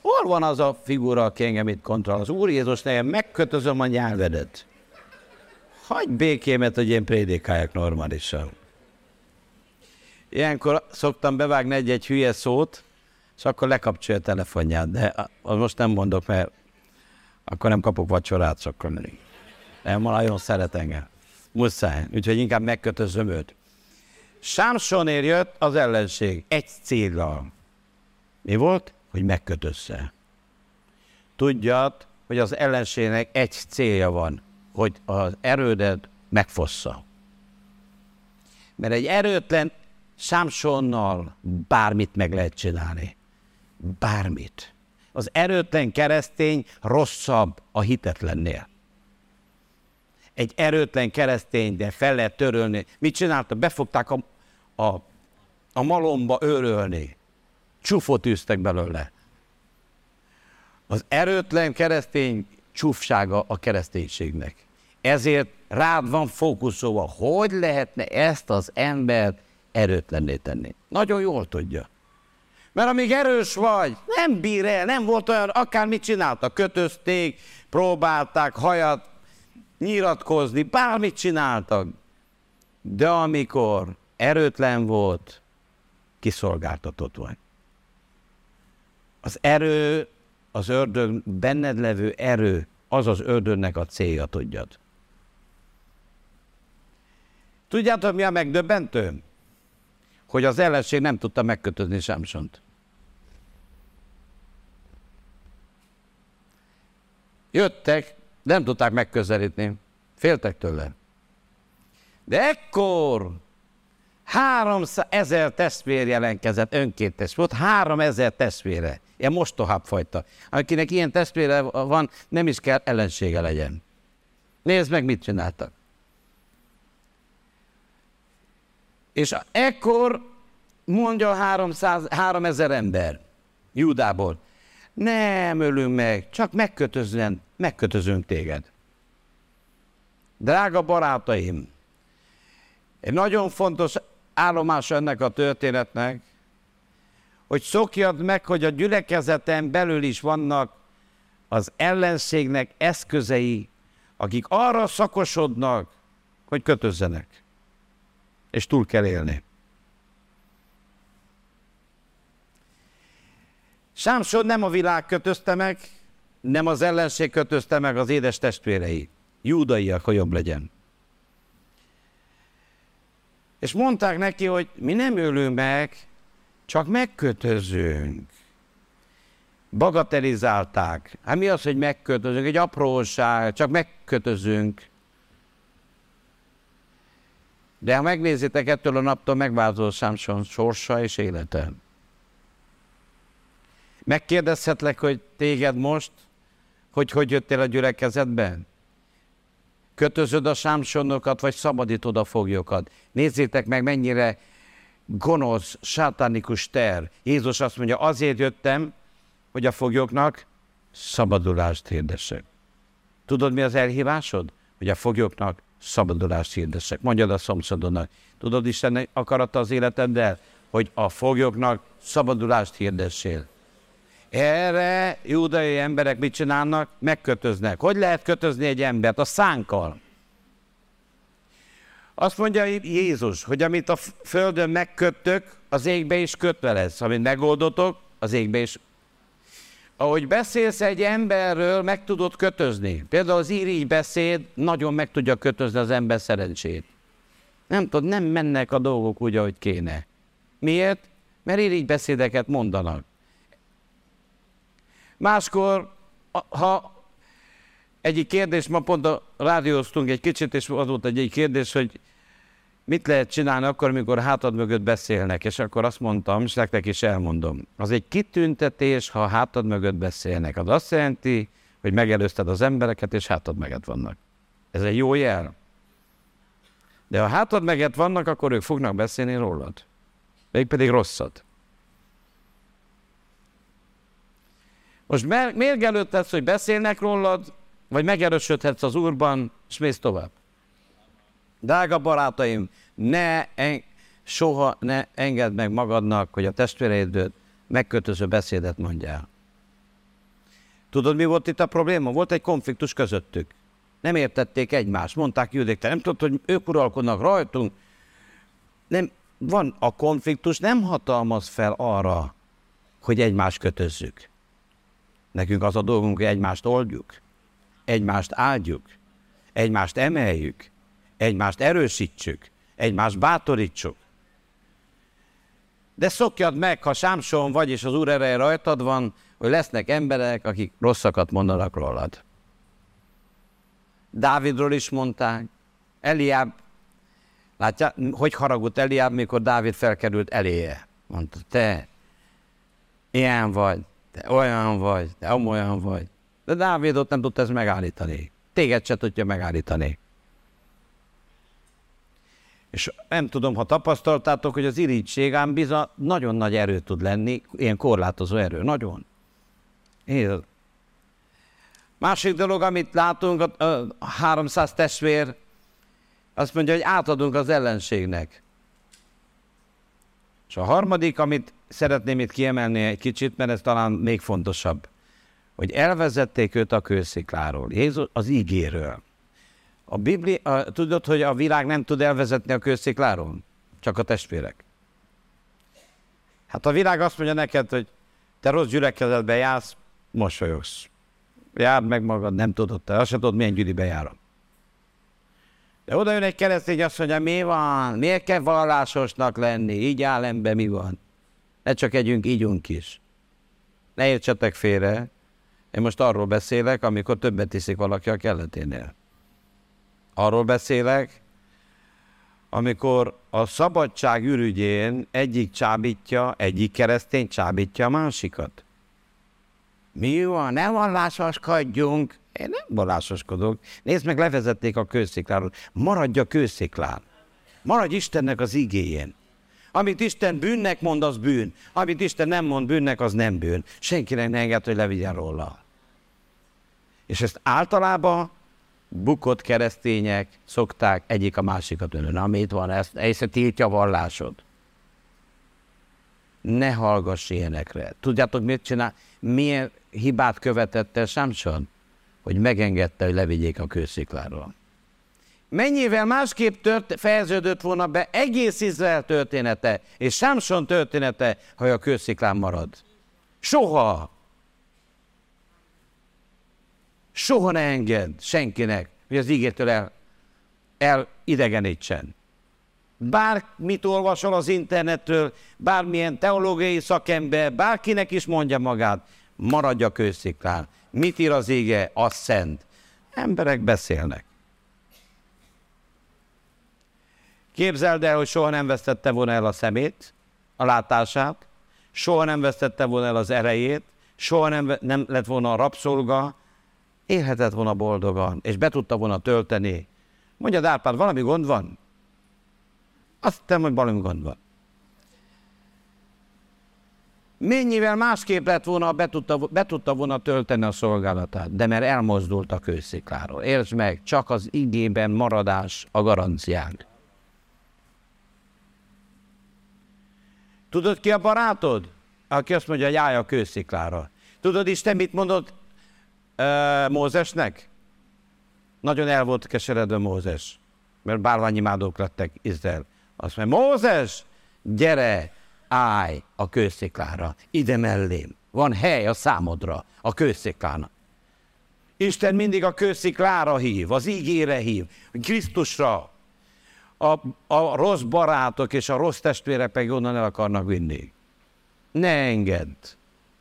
hol van az a figura, aki engem itt kontroll? Az Úr Jézus nekem megkötözöm a nyelvedet. Hagy békémet, hogy én prédikáljak normálisan. Ilyenkor szoktam bevágni egy-egy hülye szót, és akkor lekapcsolja a telefonját, de most nem mondok, mert akkor nem kapok vacsorát, csak nem, nagyon szeret engem. Muszáj, úgyhogy inkább megkötözöm őt. Sámsonér jött az ellenség egy célral. Mi volt? Hogy megkötözze. Tudjad, hogy az ellenségnek egy célja van, hogy az erődet megfossza. Mert egy erőtlen Sámsonnal bármit meg lehet csinálni. Bármit. Az erőtlen keresztény rosszabb a hitetlennél. Egy erőtlen keresztény, de fel lehet törölni. Mit csináltak? Befogták a, a, a malomba őrölni. Csúfot űztek belőle. Az erőtlen keresztény csúfsága a kereszténységnek. Ezért rád van fókuszolva, hogy lehetne ezt az embert erőtlenné tenni. Nagyon jól tudja. Mert amíg erős vagy, nem bír el, nem volt olyan, akármit csináltak, kötözték, próbálták hajat nyiratkozni, bármit csináltak. De amikor erőtlen volt, kiszolgáltatott vagy. Az erő, az ördög, benned levő erő, az az ördögnek a célja, tudjad. Tudjátok, mi a megdöbbentő? Hogy az ellenség nem tudta megkötözni Samsont. Jöttek, nem tudták megközelíteni. Féltek tőle. De ekkor három ezer testvér jelentkezett, önkéntes volt, három ezer testvére. Ilyen mostohább fajta. Akinek ilyen testvére van, nem is kell ellensége legyen. Nézd meg, mit csináltak. És ekkor mondja 300, 3000 ember Júdából, nem ölünk meg, csak megkötözlen, megkötözünk téged. Drága barátaim, egy nagyon fontos állomás ennek a történetnek, hogy szokjad meg, hogy a gyülekezeten belül is vannak az ellenségnek eszközei, akik arra szakosodnak, hogy kötözzenek. És túl kell élni. Sámson nem a világ kötözte meg, nem az ellenség kötözte meg az édes testvérei. Júdaiak, hogy jobb legyen. És mondták neki, hogy mi nem ölünk meg, csak megkötözünk. Bagatelizálták. Hát mi az, hogy megkötözünk? Egy apróság, csak megkötözünk. De ha megnézitek, ettől a naptól megváltozott Sámson sorsa és élete. Megkérdezhetlek, hogy téged most, hogy hogy jöttél a gyülekezetben? Kötözöd a sámsonokat, vagy szabadítod a foglyokat? Nézzétek meg, mennyire gonosz, sátánikus ter. Jézus azt mondja, azért jöttem, hogy a foglyoknak szabadulást hirdessek. Tudod, mi az elhívásod? Hogy a foglyoknak szabadulást hirdessek. Mondjad a szomszédodnak. Tudod, Isten akarata az életeddel? Hogy a foglyoknak szabadulást hirdessél. Erre júdai emberek mit csinálnak? Megkötöznek. Hogy lehet kötözni egy embert? A szánkkal. Azt mondja Jézus, hogy amit a földön megköttök, az égbe is kötve lesz. Amit megoldotok, az égbe is. Ahogy beszélsz egy emberről, meg tudod kötözni. Például az irigy beszéd nagyon meg tudja kötözni az ember szerencsét. Nem tudod, nem mennek a dolgok úgy, ahogy kéne. Miért? Mert irigy beszédeket mondanak. Máskor, ha egyik kérdés, ma pont a rádióztunk egy kicsit, és az volt egy kérdés, hogy mit lehet csinálni akkor, amikor hátad mögött beszélnek, és akkor azt mondtam, és nektek is elmondom. Az egy kitüntetés, ha hátad mögött beszélnek. Az azt jelenti, hogy megelőzted az embereket, és hátad meget vannak. Ez egy jó jel. De ha hátad meget vannak, akkor ők fognak beszélni rólad. Mégpedig rosszat. Most mérgelődhetsz, hogy beszélnek rólad, vagy megerősödhetsz az Úrban, és mész tovább. Drága barátaim, ne en, soha ne engedd meg magadnak, hogy a testvéreidből megkötöző beszédet mondjál. Tudod, mi volt itt a probléma? Volt egy konfliktus közöttük. Nem értették egymást. Mondták judék, te nem tudod, hogy ők uralkodnak rajtunk. Nem, van a konfliktus, nem hatalmaz fel arra, hogy egymást kötözzük. Nekünk az a dolgunk, hogy egymást oldjuk, egymást áldjuk, egymást emeljük, egymást erősítsük, egymást bátorítsuk. De szokjad meg, ha Sámson vagy, és az Úr ereje rajtad van, hogy lesznek emberek, akik rosszakat mondanak rólad. Dávidról is mondták. Eliáb, látja, hogy haragult Eliáb, mikor Dávid felkerült eléje. Mondta, te ilyen vagy, te olyan vagy, te olyan vagy. De Dávidot nem tudta ezt megállítani. Téged se tudja megállítani. És nem tudom, ha tapasztaltátok, hogy az irigység ám bizony nagyon nagy erő tud lenni, ilyen korlátozó erő, nagyon. Én. Másik dolog, amit látunk, a, a 300 testvér azt mondja, hogy átadunk az ellenségnek. És a harmadik, amit szeretném itt kiemelni egy kicsit, mert ez talán még fontosabb, hogy elvezették őt a kőszikláról, Jézus az ígéről. A Biblia, a, tudod, hogy a világ nem tud elvezetni a kőszikláról? Csak a testvérek. Hát a világ azt mondja neked, hogy te rossz gyülekezetbe jársz, mosolyogsz. Járd meg magad, nem tudod te, azt sem tudod, milyen gyűlibe járom. De oda jön egy keresztény, azt mondja, mi van? Miért kell vallásosnak lenni? Így áll ember, mi van? Ne csak együnk, ígyunk is. Ne értsetek félre. Én most arról beszélek, amikor többet tiszik valaki a kelleténél. Arról beszélek, amikor a szabadság ürügyén egyik csábítja, egyik keresztény csábítja a másikat. Mi van? Ne vallásoskodjunk. Én nem vallásoskodok. Nézd meg, levezették a kőszikláról. Maradj a kősziklán. Maradj Istennek az igéjén. Amit Isten bűnnek mond, az bűn. Amit Isten nem mond bűnnek, az nem bűn. Senkinek ne enged, hogy levigyen róla. És ezt általában bukott keresztények szokták egyik a másikat önön. Amit van, ezt, ezt tiltja vallásod. Ne hallgass ilyenekre. Tudjátok, mit csinál? Milyen hibát követett el Samson? Hogy megengedte, hogy levigyék a kőszikláról. Mennyivel másképp tört, fejeződött volna be egész Izrael története, és Samson története, ha a kősziklán marad. Soha! Soha ne enged senkinek, hogy az ígétől el, el idegenítsen. Bármit olvasol az internetről, bármilyen teológiai szakember, bárkinek is mondja magát, maradj a kősziklán. Mit ír az ége? Az szent. Emberek beszélnek. Képzeld el, hogy soha nem vesztette volna el a szemét, a látását, soha nem vesztette volna el az erejét, soha nem, nem lett volna a rabszolga, élhetett volna boldogan, és be tudta volna tölteni. Mondja, Árpád, valami gond van? Azt hittem, hogy valami gond van. Mennyivel másképp lett volna, ha be tudta, be tudta volna tölteni a szolgálatát, de mert elmozdult a kőszikláról. Értsd meg, csak az igében maradás a garanciánk. Tudod ki a barátod? Aki azt mondja, állj a kősziklára. Tudod Isten mit mondott uh, Mózesnek? Nagyon el volt keseredve Mózes, mert bálványimádók lettek Izrael. Azt mondja, Mózes, gyere, állj a kősziklára, ide mellém. Van hely a számodra, a kősziklának. Isten mindig a kősziklára hív, az ígére hív, Krisztusra. A, a rossz barátok és a rossz testvérek pedig onnan el akarnak vinni. Ne engedd.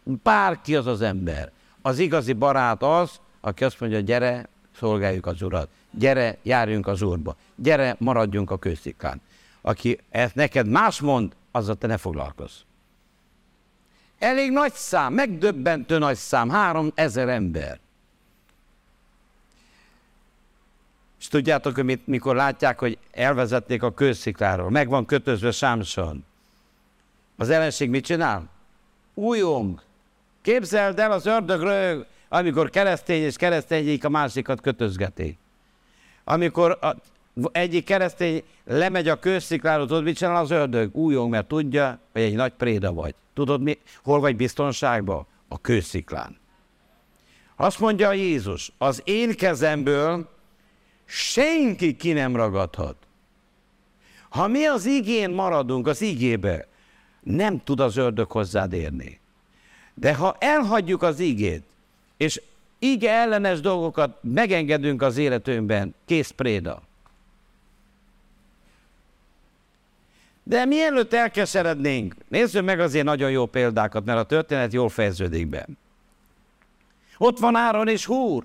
Bárki az az ember. Az igazi barát az, aki azt mondja, gyere, szolgáljuk az Urat. Gyere, járjunk az Úrba. Gyere, maradjunk a kősziklán. Aki ezt neked más mond, azzal te ne foglalkozz. Elég nagy szám, megdöbbentő nagy szám, három ezer ember. És tudjátok, hogy mikor látják, hogy elvezették a kőszikláról, meg van kötözve Sámson. Az ellenség mit csinál? Újong. Képzeld el, az ördög rög, amikor keresztény és keresztényik a másikat kötözgeti. Amikor a, egyik keresztény lemegy a kőszikláról, tudod, mit csinál az ördög? Újong, mert tudja, hogy egy nagy préda vagy. Tudod, mi, hol vagy biztonságban? A kősziklán. Azt mondja Jézus, az én kezemből senki ki nem ragadhat. Ha mi az igén maradunk, az igébe, nem tud az ördög hozzád érni. De ha elhagyjuk az igét, és ige ellenes dolgokat megengedünk az életünkben, kész préda. De mielőtt elkeserednénk, nézzük meg azért nagyon jó példákat, mert a történet jól fejeződik be. Ott van Áron és Húr.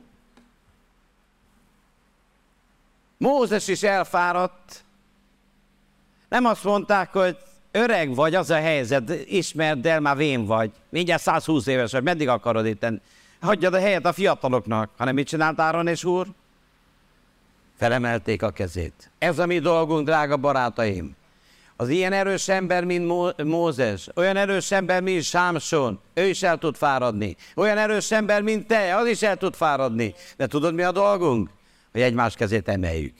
Mózes is elfáradt. Nem azt mondták, hogy öreg vagy, az a helyzet, ismerd el, már vén vagy. Mindjárt 120 éves vagy, meddig akarod itt? Hagyjad a helyet a fiataloknak. Hanem mit csinált Áron és Úr? Felemelték a kezét. Ez a mi dolgunk, drága barátaim. Az ilyen erős ember, mint Mózes, olyan erős ember, mint Sámson, ő is el tud fáradni. Olyan erős ember, mint te, az is el tud fáradni. De tudod, mi a dolgunk? Hogy egymás kezét emeljük.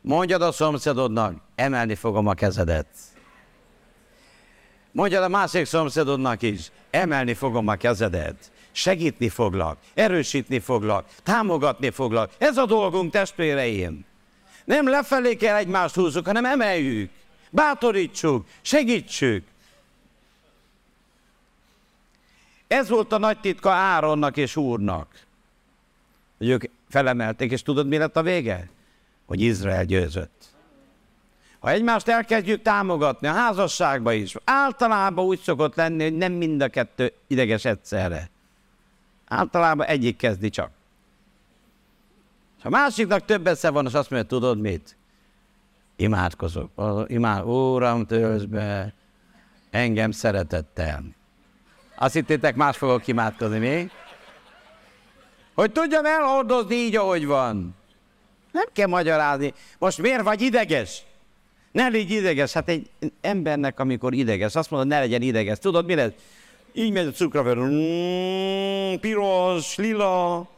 Mondjad a szomszédodnak, emelni fogom a kezedet. Mondjad a másik szomszédodnak is, emelni fogom a kezedet. Segíteni foglak, erősíteni foglak, támogatni foglak. Ez a dolgunk, testvéreim. Nem lefelé kell egymást húzzuk, hanem emeljük. Bátorítsuk, segítsük. Ez volt a nagy titka Áronnak és Úrnak. Hogy ők felemelték, és tudod, mi lett a vége? Hogy Izrael győzött. Ha egymást elkezdjük támogatni, a házasságban is, általában úgy szokott lenni, hogy nem mind a kettő ideges egyszerre. Általában egyik kezdi csak. Ha másiknak több esze van, és azt mondja, tudod mit? Imádkozok. Imád, Úram, töltsd be engem szeretettel. Azt hittétek, más fogok imádkozni, mi? Hogy tudjam elhordozni így, ahogy van. Nem kell magyarázni. Most miért vagy ideges? Ne légy ideges. Hát egy embernek, amikor ideges, azt mondod, ne legyen ideges. Tudod, mi lesz? Így megy a cukraver. Mm, piros, lila.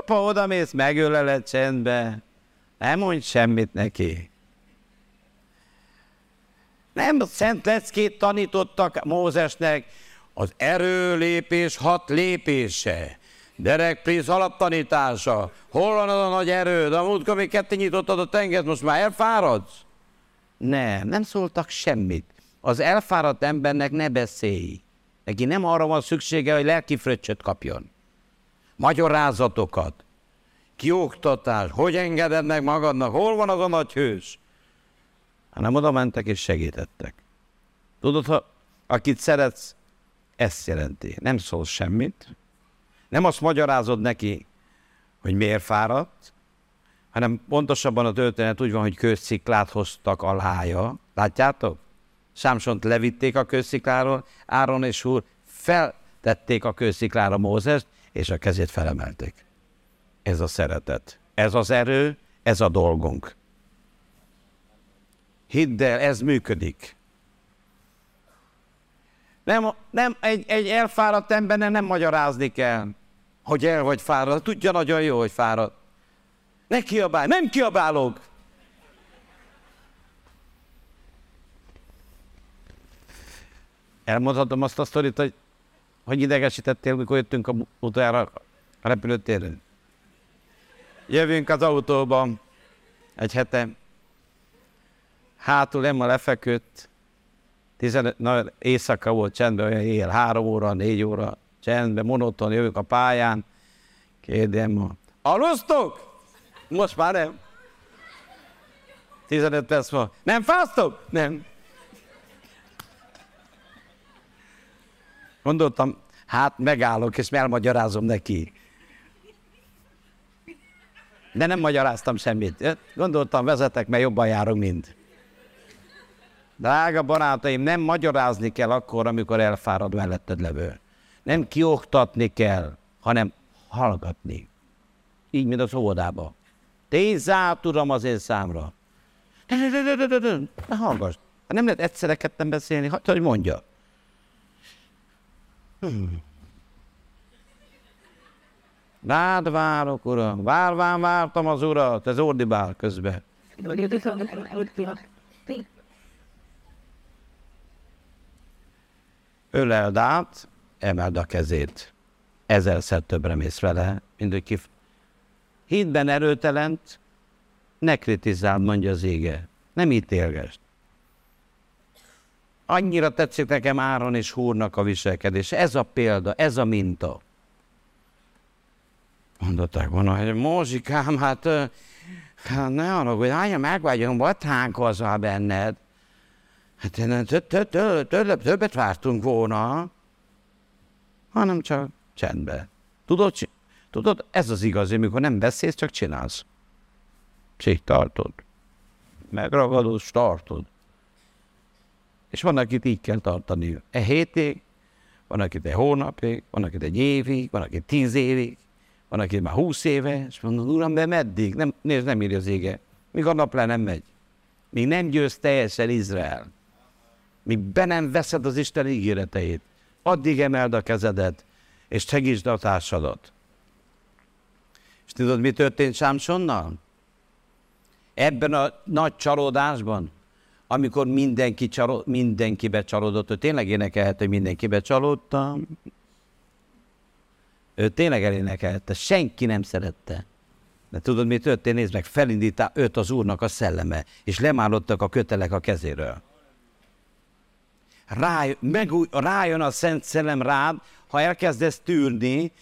Apa, oda mész, megöleled csendbe. Nem mondj semmit neki. Nem szent leckét tanítottak Mózesnek, az erőlépés hat lépése. Derek Prince alaptanítása. Hol van az a nagy erőd? A múltkor még ketté nyitottad a tengert, most már elfáradsz? Nem, nem szóltak semmit. Az elfáradt embernek ne beszélj. Neki nem arra van szüksége, hogy lelki fröccsöt kapjon magyarázatokat, kioktatás, hogy engeded meg magadnak, hol van az a nagy hős, hanem oda mentek és segítettek. Tudod, ha akit szeretsz, ezt jelenti. Nem szól semmit, nem azt magyarázod neki, hogy miért fáradt, hanem pontosabban a történet úgy van, hogy kősziklát hoztak alája. Látjátok? Sámsont levitték a kőszikláról, Áron és úr feltették a kősziklára Mózest, és a kezét felemelték. Ez a szeretet, ez az erő, ez a dolgunk. Hidd el, ez működik. Nem, nem egy, egy elfáradt embernek nem magyarázni kell, hogy el vagy fáradt. Tudja nagyon jó, hogy fáradt. Ne kiabálj, nem kiabálok. Elmondhatom azt a sztorit, hogy, hogy idegesítettél, mikor jöttünk a utoljára a repülőtéren. Jövünk az autóban egy hete. Hátul Emma lefeküdt. 15, na, éjszaka volt csendben, olyan éjjel, három óra, négy óra, csendben, monoton, jövök a pályán. Kérdi Emma, alusztok? Most már nem. 15 perc van. Nem fáztok? Nem. Gondoltam, hát megállok, és elmagyarázom neki. De nem magyaráztam semmit. Gondoltam, vezetek, mert jobban járok, mint. Drága barátaim, nem magyarázni kell akkor, amikor elfárad melletted levő. Nem kioktatni kell, hanem hallgatni. Így, mint az óvodába. Tézz át, Uram, az én számra. Ne hallgass. Nem lehet egyszerre ketten beszélni, hogy mondja. Hmm. Rád várok, uram. Várván vártam az urat, ez ordibál közben. Öleld át, emeld a kezét. Ezerszer többre mész vele, mint hogy kif... Hídben erőtelent, ne kritizáld, mondja az ége. Nem ítélgesd. Annyira tetszik nekem Áron és Húrnak a viselkedés. Ez a példa, ez a minta. Mondották volna, hogy Mózsikám, hát, hát ne hogy állja meg vagyunk batánkozva benned. Hát én többet vártunk volna, hanem csak csendbe. Tudod, tudod, ez az igazi, amikor nem beszélsz, csak csinálsz. Csak tartod. Megragadod, tartod. És van, akit így kell tartani. E hétig, van, akit egy hónapig, van, akit egy évig, van, akit tíz évig, van, aki már húsz éve, és mondod, uram, de meddig? Nem, nézd, nem írja az ége. Míg a nap le nem megy. Míg nem győz teljesen Izrael. Míg be nem veszed az Isten ígéreteit. Addig emeld a kezedet, és segítsd a társadat. És tudod, mi történt Sámsonnal? Ebben a nagy csalódásban, amikor mindenki csalo, mindenkibe csalódott, hogy tényleg énekelhet, hogy mindenkibe csalódtam, ő tényleg elénekelte, senki nem szerette. De tudod, mi történt? Nézd meg, felindítá őt az Úrnak a szelleme, és lemálottak a kötelek a kezéről. Ráj, megúj, rájön a Szent Szellem rád, ha elkezdesz tűrni,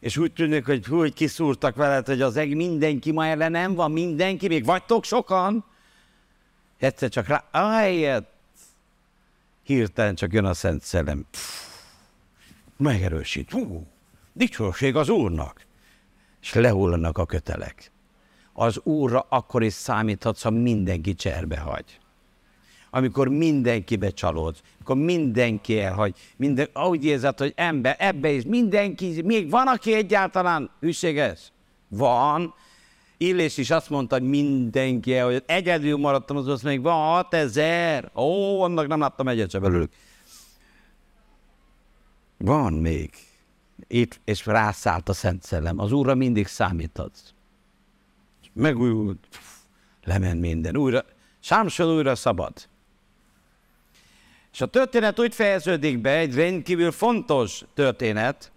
és úgy tűnik, hogy hú, hogy kiszúrtak veled, hogy az eg mindenki ma ellen nem van, mindenki, még vagytok sokan. Egyszer csak rá, ahelyett, hirtelen csak jön a Szent Szellem. Pff, megerősít. Hú, Dicsőség az Úrnak. És lehullanak a kötelek. Az Úrra akkor is számíthatsz, ha mindenki cserbe hagy. Amikor mindenkibe csalódsz, amikor mindenki elhagy, minden, ahogy érzed, hogy ember, ebbe is mindenki, még van, aki egyáltalán hűséges? Van. Illés is azt mondta, hogy mindenki, hogy egyedül maradtam, az, még van 6000. Ó, annak nem láttam egyet sem belőlük. Van még itt, és rászállt a Szent Szellem. Az Úrra mindig számíthatsz. Megújult, lement minden. Újra, Sámson újra szabad. És a történet úgy fejeződik be, egy rendkívül fontos történet,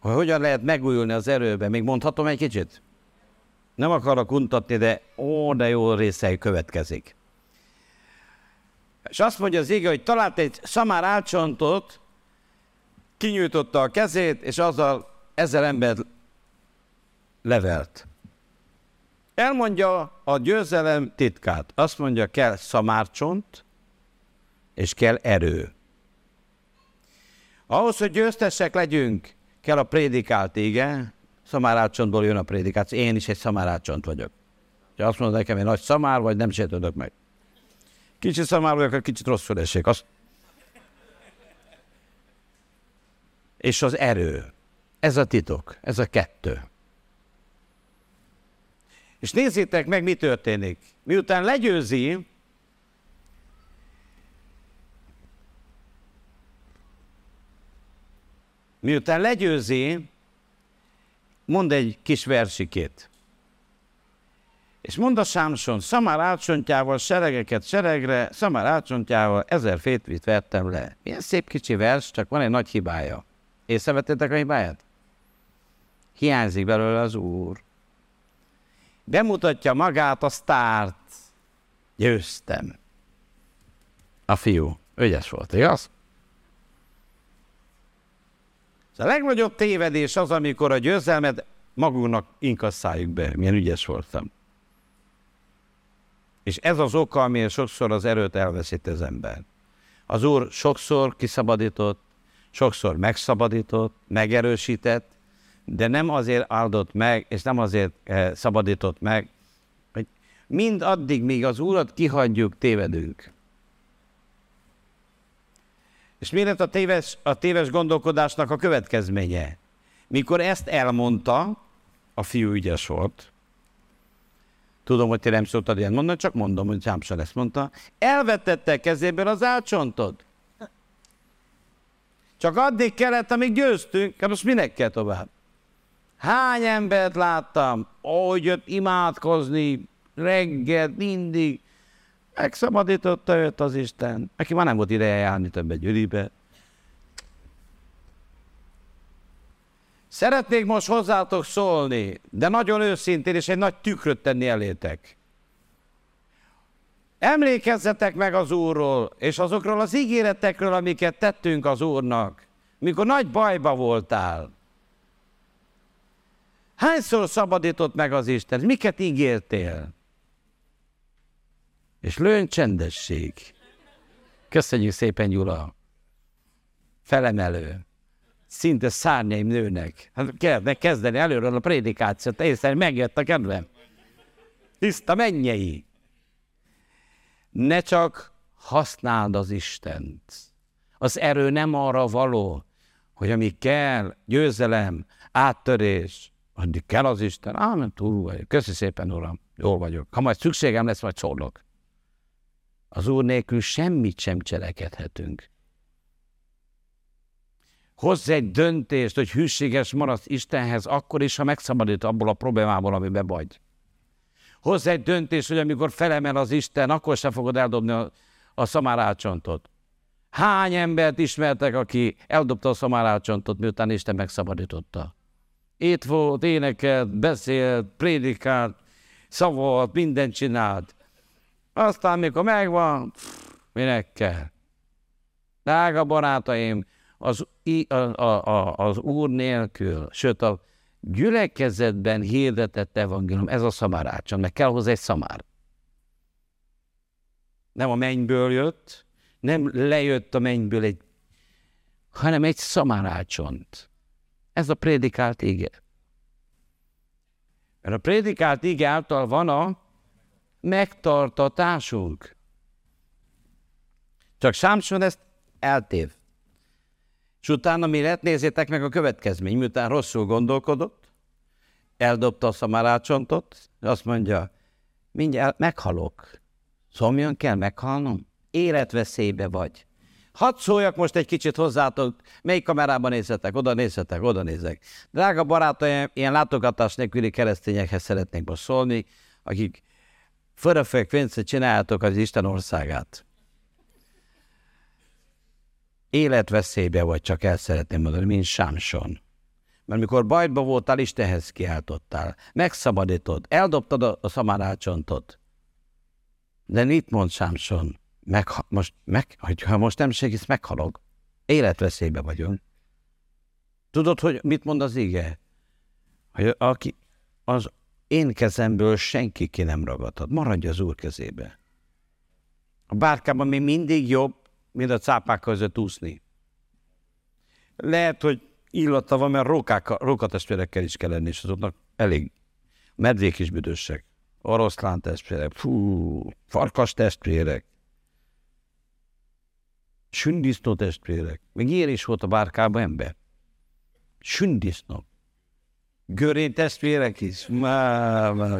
hogy hogyan lehet megújulni az erőbe. Még mondhatom egy kicsit? Nem akarok untatni, de ó, de jó részei következik. És azt mondja az ége, hogy talált egy szamár álcsontot, kinyújtotta a kezét, és azzal ezer ember levelt. Elmondja a győzelem titkát. Azt mondja, kell szamárcsont, és kell erő. Ahhoz, hogy győztesek legyünk, kell a prédikált ége, szamárátcsontból jön a prédikáció. Én is egy szamárátcsont vagyok. Ha azt mondod nekem, hogy nagy szamár vagy, nem sértődök meg. Kicsit szamár vagyok, kicsit rosszul esik. Azt és az erő. Ez a titok, ez a kettő. És nézzétek meg, mi történik. Miután legyőzi, Miután legyőzi, mond egy kis versikét. És a Sámson, szamár átsontjával seregeket seregre, szamár átsontjával ezer fétvit vettem le. Milyen szép kicsi vers, csak van egy nagy hibája. Észrevettétek a hibáját? Hiányzik belőle az Úr. Bemutatja magát a sztárt. Győztem. A fiú. Ügyes volt, igaz? A legnagyobb tévedés az, amikor a győzelmet magunknak inkasszáljuk be. Milyen ügyes voltam. És ez az oka, amiért sokszor az erőt elveszít az ember. Az Úr sokszor kiszabadított, sokszor megszabadított, megerősített, de nem azért áldott meg, és nem azért eh, szabadított meg, hogy mind addig, míg az Úrat kihagyjuk, tévedünk. És mi lett a téves, a téves gondolkodásnak a következménye? Mikor ezt elmondta, a fiú ügyes volt, tudom, hogy te nem szoktad ilyen mondani, csak mondom, hogy Sámson ezt mondta, elvetette kezéből az álcsontod. Csak addig kellett, amíg győztünk, hát most minek kell tovább? Hány embert láttam, ahogy jött imádkozni, reggel, mindig, megszabadította őt az Isten. Neki már nem volt ideje járni többet gyűlibe. Szeretnék most hozzátok szólni, de nagyon őszintén, és egy nagy tükröt tenni elétek. Emlékezzetek meg az Úrról, és azokról az ígéretekről, amiket tettünk az Úrnak, mikor nagy bajba voltál. Hányszor szabadított meg az Isten? Miket ígértél? És lőn csendesség. Köszönjük szépen, Gyula. Felemelő. Szinte szárnyaim nőnek. Hát kellene kezdeni előről a prédikációt, észre megjött a kedvem. Tiszta mennyei. Ne csak használd az Istent. Az erő nem arra való, hogy ami kell, győzelem, áttörés, addig kell az Isten. Á, nem túl vagyok. Köszi szépen, Uram. Jól vagyok. Ha majd szükségem lesz, majd szólok. Az Úr nélkül semmit sem cselekedhetünk. Hozz egy döntést, hogy hűséges maradsz Istenhez akkor is, ha megszabadít abból a problémából, amiben vagy. Hozz egy döntést, hogy amikor felemel az Isten, akkor sem fogod eldobni a, a szamárácsontot. Hány embert ismertek, aki eldobta a szamárácsontot, miután Isten megszabadította? Itt volt, énekelt, beszélt, prédikált, szavolt, mindent csinált. Aztán, mikor megvan, pff, minek kell? Drága barátaim, az, a, a, a, az Úr nélkül, sőt a gyülekezetben hirdetett evangélium, ez a szamárácson, meg kell hozzá egy szamár. Nem a mennyből jött, nem lejött a mennyből egy, hanem egy szamárácsont. Ez a prédikált ige. Mert a prédikált ige által van a megtartatásunk. Csak Sámson ezt eltév. És utána mi lett? Nézzétek meg a következmény. Miután rosszul gondolkodott, eldobta a szamarácsontot, azt mondja, mindjárt meghalok. Szomjon kell meghalnom? Életveszélybe vagy. Hadd szóljak most egy kicsit hozzátok, melyik kamerában nézhetek, oda nézhetek, oda nézek. Drága barátaim, ilyen látogatás nélküli keresztényekhez szeretnék most szólni, akik fölöfekvénce csináljátok az Isten országát. Életveszélybe vagy, csak el szeretném mondani, mint Sámson. Mert mikor bajba voltál, Istenhez kiáltottál. Megszabadítod, eldobtad a, szamárácsontot. De mit mond Sámson? Meg, most, meg, ha most nem segítsz, meghalok. Életveszélybe vagyunk. Tudod, hogy mit mond az ige? Hogy aki, az én kezemből senki ki nem ragadhat. Maradj az Úr kezébe. A bárkában még mindig jobb, mint a cápák között úszni. Lehet, hogy illata van, mert rókák, rókatestvérekkel is kell lenni, és azoknak elég medvék is büdösek. Oroszlán testvérek, fú, farkas testvérek, sündisznó testvérek. Még ilyen is volt a bárkában ember. Sündisznó. Görény testvérek is. Má, má,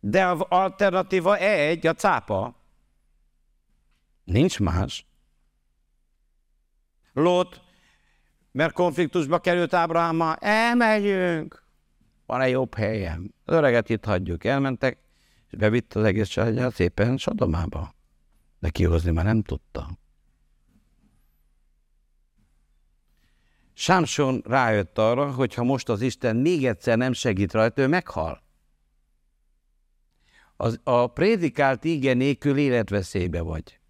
De az alternatíva egy, a cápa. Nincs más. Lot, mert konfliktusba került Ábrahámmal, elmegyünk, van egy jobb helyem. Az öreget itt hagyjuk. Elmentek, és bevitt az egész családját szépen Sodomába. De kihozni már nem tudta. Sámson rájött arra, hogy ha most az Isten még egyszer nem segít rajta, ő meghal. Az, a prédikált íge nélkül életveszélybe vagy.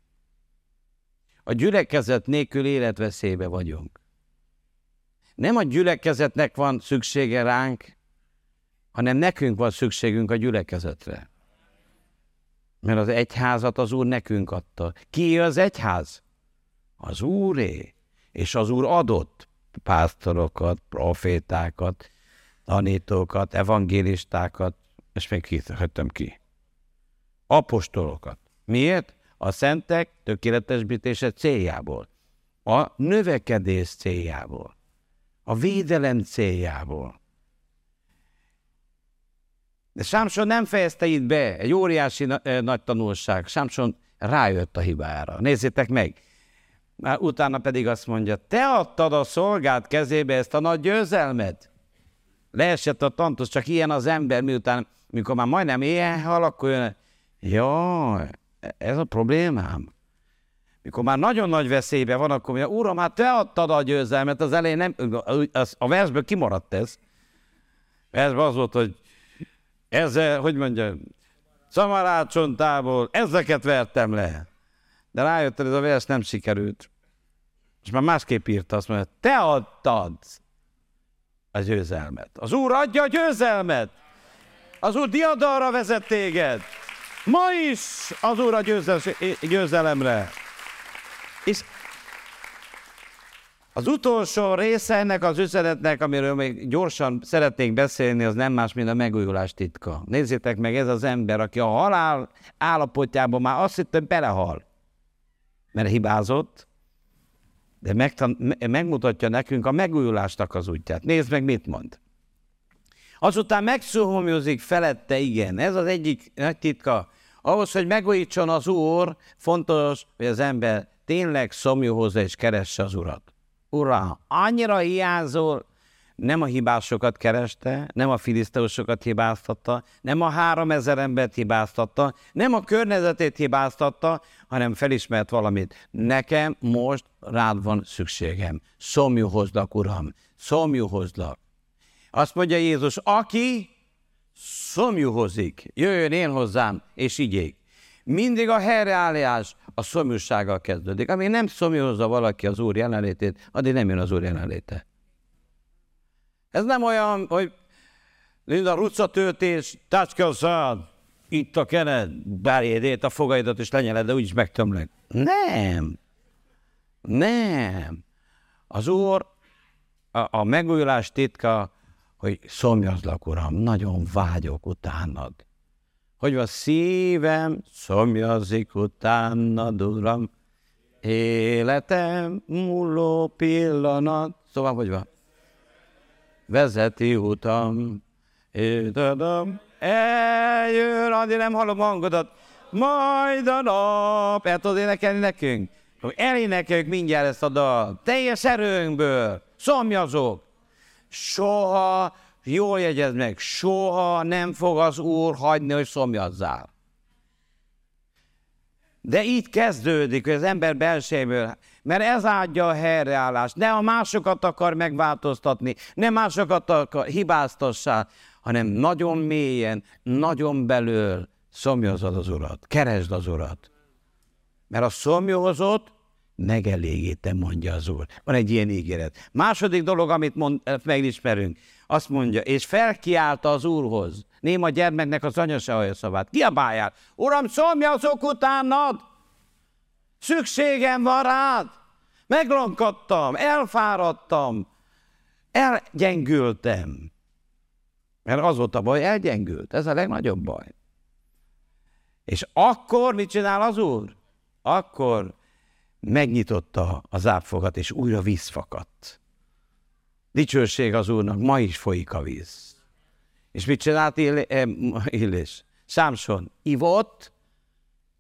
A gyülekezet nélkül életveszélybe vagyunk. Nem a gyülekezetnek van szüksége ránk, hanem nekünk van szükségünk a gyülekezetre. Mert az egyházat az Úr nekünk adta. Ki az egyház? Az Úré. És az Úr adott pásztorokat, profétákat, tanítókat, evangélistákat, és még kihagytam ki. Apostolokat. Miért? A szentek tökéletesbítése céljából. A növekedés céljából. A védelem céljából. De Sámson nem fejezte itt be, egy óriási na- nagy tanulság. Sámson rájött a hibára. Nézzétek meg! Utána pedig azt mondja, te adtad a szolgált kezébe ezt a nagy győzelmet. Leesett a tantos, csak ilyen az ember, miután, mikor már majdnem éhen hal, akkor jön, jaj, ez a problémám. Mikor már nagyon nagy veszélybe van, akkor mondja, Uram, hát te adtad a győzelmet, az elején nem, az, a versből kimaradt ez. Versben az volt, hogy ezzel, hogy mondja, szamarácsontából ezeket vertem le. De rájött, hogy ez a vers nem sikerült. És már másképp írta, azt mondja, te adtad a győzelmet. Az Úr adja a győzelmet. Az Úr diadalra vezet téged. Ma is az Úr a győzelemre. És az utolsó része ennek az üzenetnek, amiről még gyorsan szeretnék beszélni, az nem más, mint a megújulás titka. Nézzétek meg, ez az ember, aki a halál állapotjában már azt hogy belehal. Mert hibázott, de megmutatja nekünk a megújulásnak az útját. Nézd meg, mit mond. Azután megszóhomjozik felette, igen. Ez az egyik nagy titka. Ahhoz, hogy megújítson az Úr, fontos, hogy az ember tényleg szomjúhozza és keresse az Urat. Ura, annyira hiányzol, nem a hibásokat kereste, nem a filiszteusokat hibáztatta, nem a három ezer embert hibáztatta, nem a környezetét hibáztatta, hanem felismert valamit. Nekem most rád van szükségem. Szomjúhozlak, Uram, szomjúhozlak. Azt mondja Jézus, aki szomjúhozik, jöjjön én hozzám, és igyék. Mindig a helyreállás a szomjúsággal kezdődik. Ami nem szomjúhozza valaki az Úr jelenlétét, addig nem jön az Úr jelenléte. Ez nem olyan, hogy Linda rucatöltés, tácska szád, itt a kened, bárjédét, a fogaidat is lenyeled, de úgyis megtömlek. Nem. Nem. Az Úr, a, a megújulás titka, hogy szomjazlak, Uram, nagyon vágyok utánad. Hogy a szívem szomjazik utánad, Uram, életem múló pillanat. Szóval, hogy van? Vezeti utam, tudom, eljön, Andi, nem hallom hangodat, majd a nap, el tudod énekelni nekünk? Elénekeljük mindjárt ezt a dal, teljes erőnkből, szomjazok. Soha, jól jegyezd meg, soha nem fog az Úr hagyni, hogy szomjazzál. De így kezdődik, hogy az ember belsejéből, mert ez adja a helyreállást. Ne a másokat akar megváltoztatni, ne másokat akar hibáztassál, hanem nagyon mélyen, nagyon belül szomjazod az Urat, keresd az Urat. Mert a szomjózott megelégítem, mondja az Úr. Van egy ilyen ígéret. Második dolog, amit mond, megismerünk, azt mondja, és felkiálta az Úrhoz. Néma gyermeknek az anya se hallja szavát. Kiabáljál, Uram, szomjazok utánad! Szükségem van rád! Meglankadtam, elfáradtam, elgyengültem. Mert az volt a baj, elgyengült. Ez a legnagyobb baj. És akkor mit csinál az úr? Akkor megnyitotta az ápfogat, és újra víz fakadt. Dicsőség az úrnak, ma is folyik a víz. És mit csinált Illés? Sámson ivott,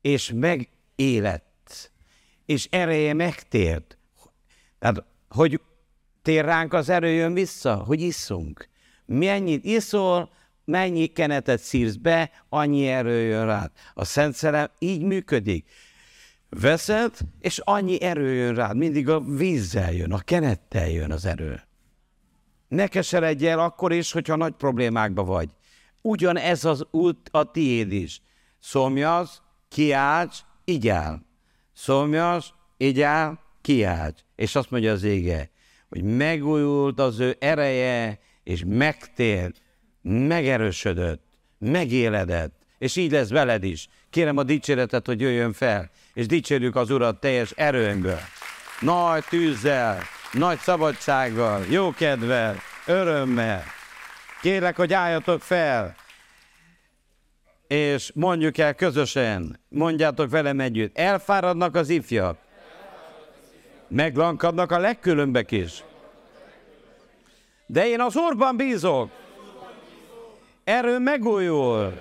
és megélett, és ereje megtért. Tehát, hogy tér ránk az erő jön vissza, hogy isszunk. Mennyit iszol, mennyi kenetet szírsz be, annyi erő jön rád. A Szent Szellem így működik. Veszed, és annyi erő jön rád. Mindig a vízzel jön, a kenettel jön az erő. Ne keseredj el akkor is, hogyha nagy problémákba vagy. Ugyanez az út a tiéd is. Szomjaz, kiálts, igyál. Szomjas, igyál, kiálts. És azt mondja az ége, hogy megújult az ő ereje, és megtért, megerősödött, megéledett, és így lesz veled is. Kérem a dicséretet, hogy jöjjön fel, és dicsérjük az Urat teljes erőnkből. Nagy tűzzel, nagy szabadsággal, jó kedvel, örömmel. Kérlek, hogy álljatok fel, és mondjuk el közösen, mondjátok velem együtt, elfáradnak az ifjak, meglankadnak a legkülönbek is. De én az Úrban bízok, erő megújul,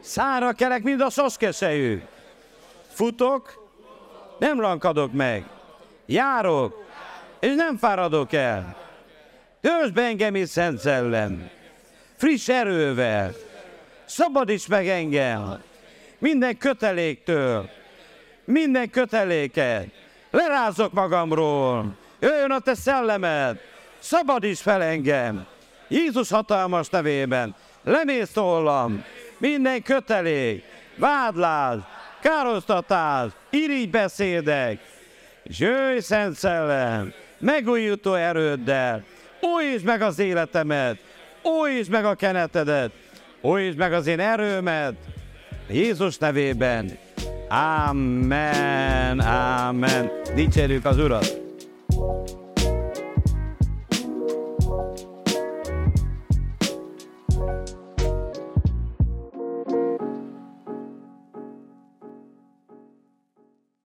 szára kelek, mint a szoszkeszejű. Futok, nem lankadok meg, járok, és nem fáradok el. Töltsd be engem is Szent Szellem, friss erővel, szabadíts meg engem, minden köteléktől, minden köteléket, lerázok magamról, jöjjön a te szellemed, szabadíts fel engem, Jézus hatalmas nevében, lemész tollam, minden kötelék, vádlás, károsztatás, beszédek, és jöjj, Szent Szellem, megújító erőddel, újítsd meg az életemet, újítsd meg a kenetedet, újítsd meg az én erőmet, Jézus nevében. Amen, amen. Dicsérjük az Urat!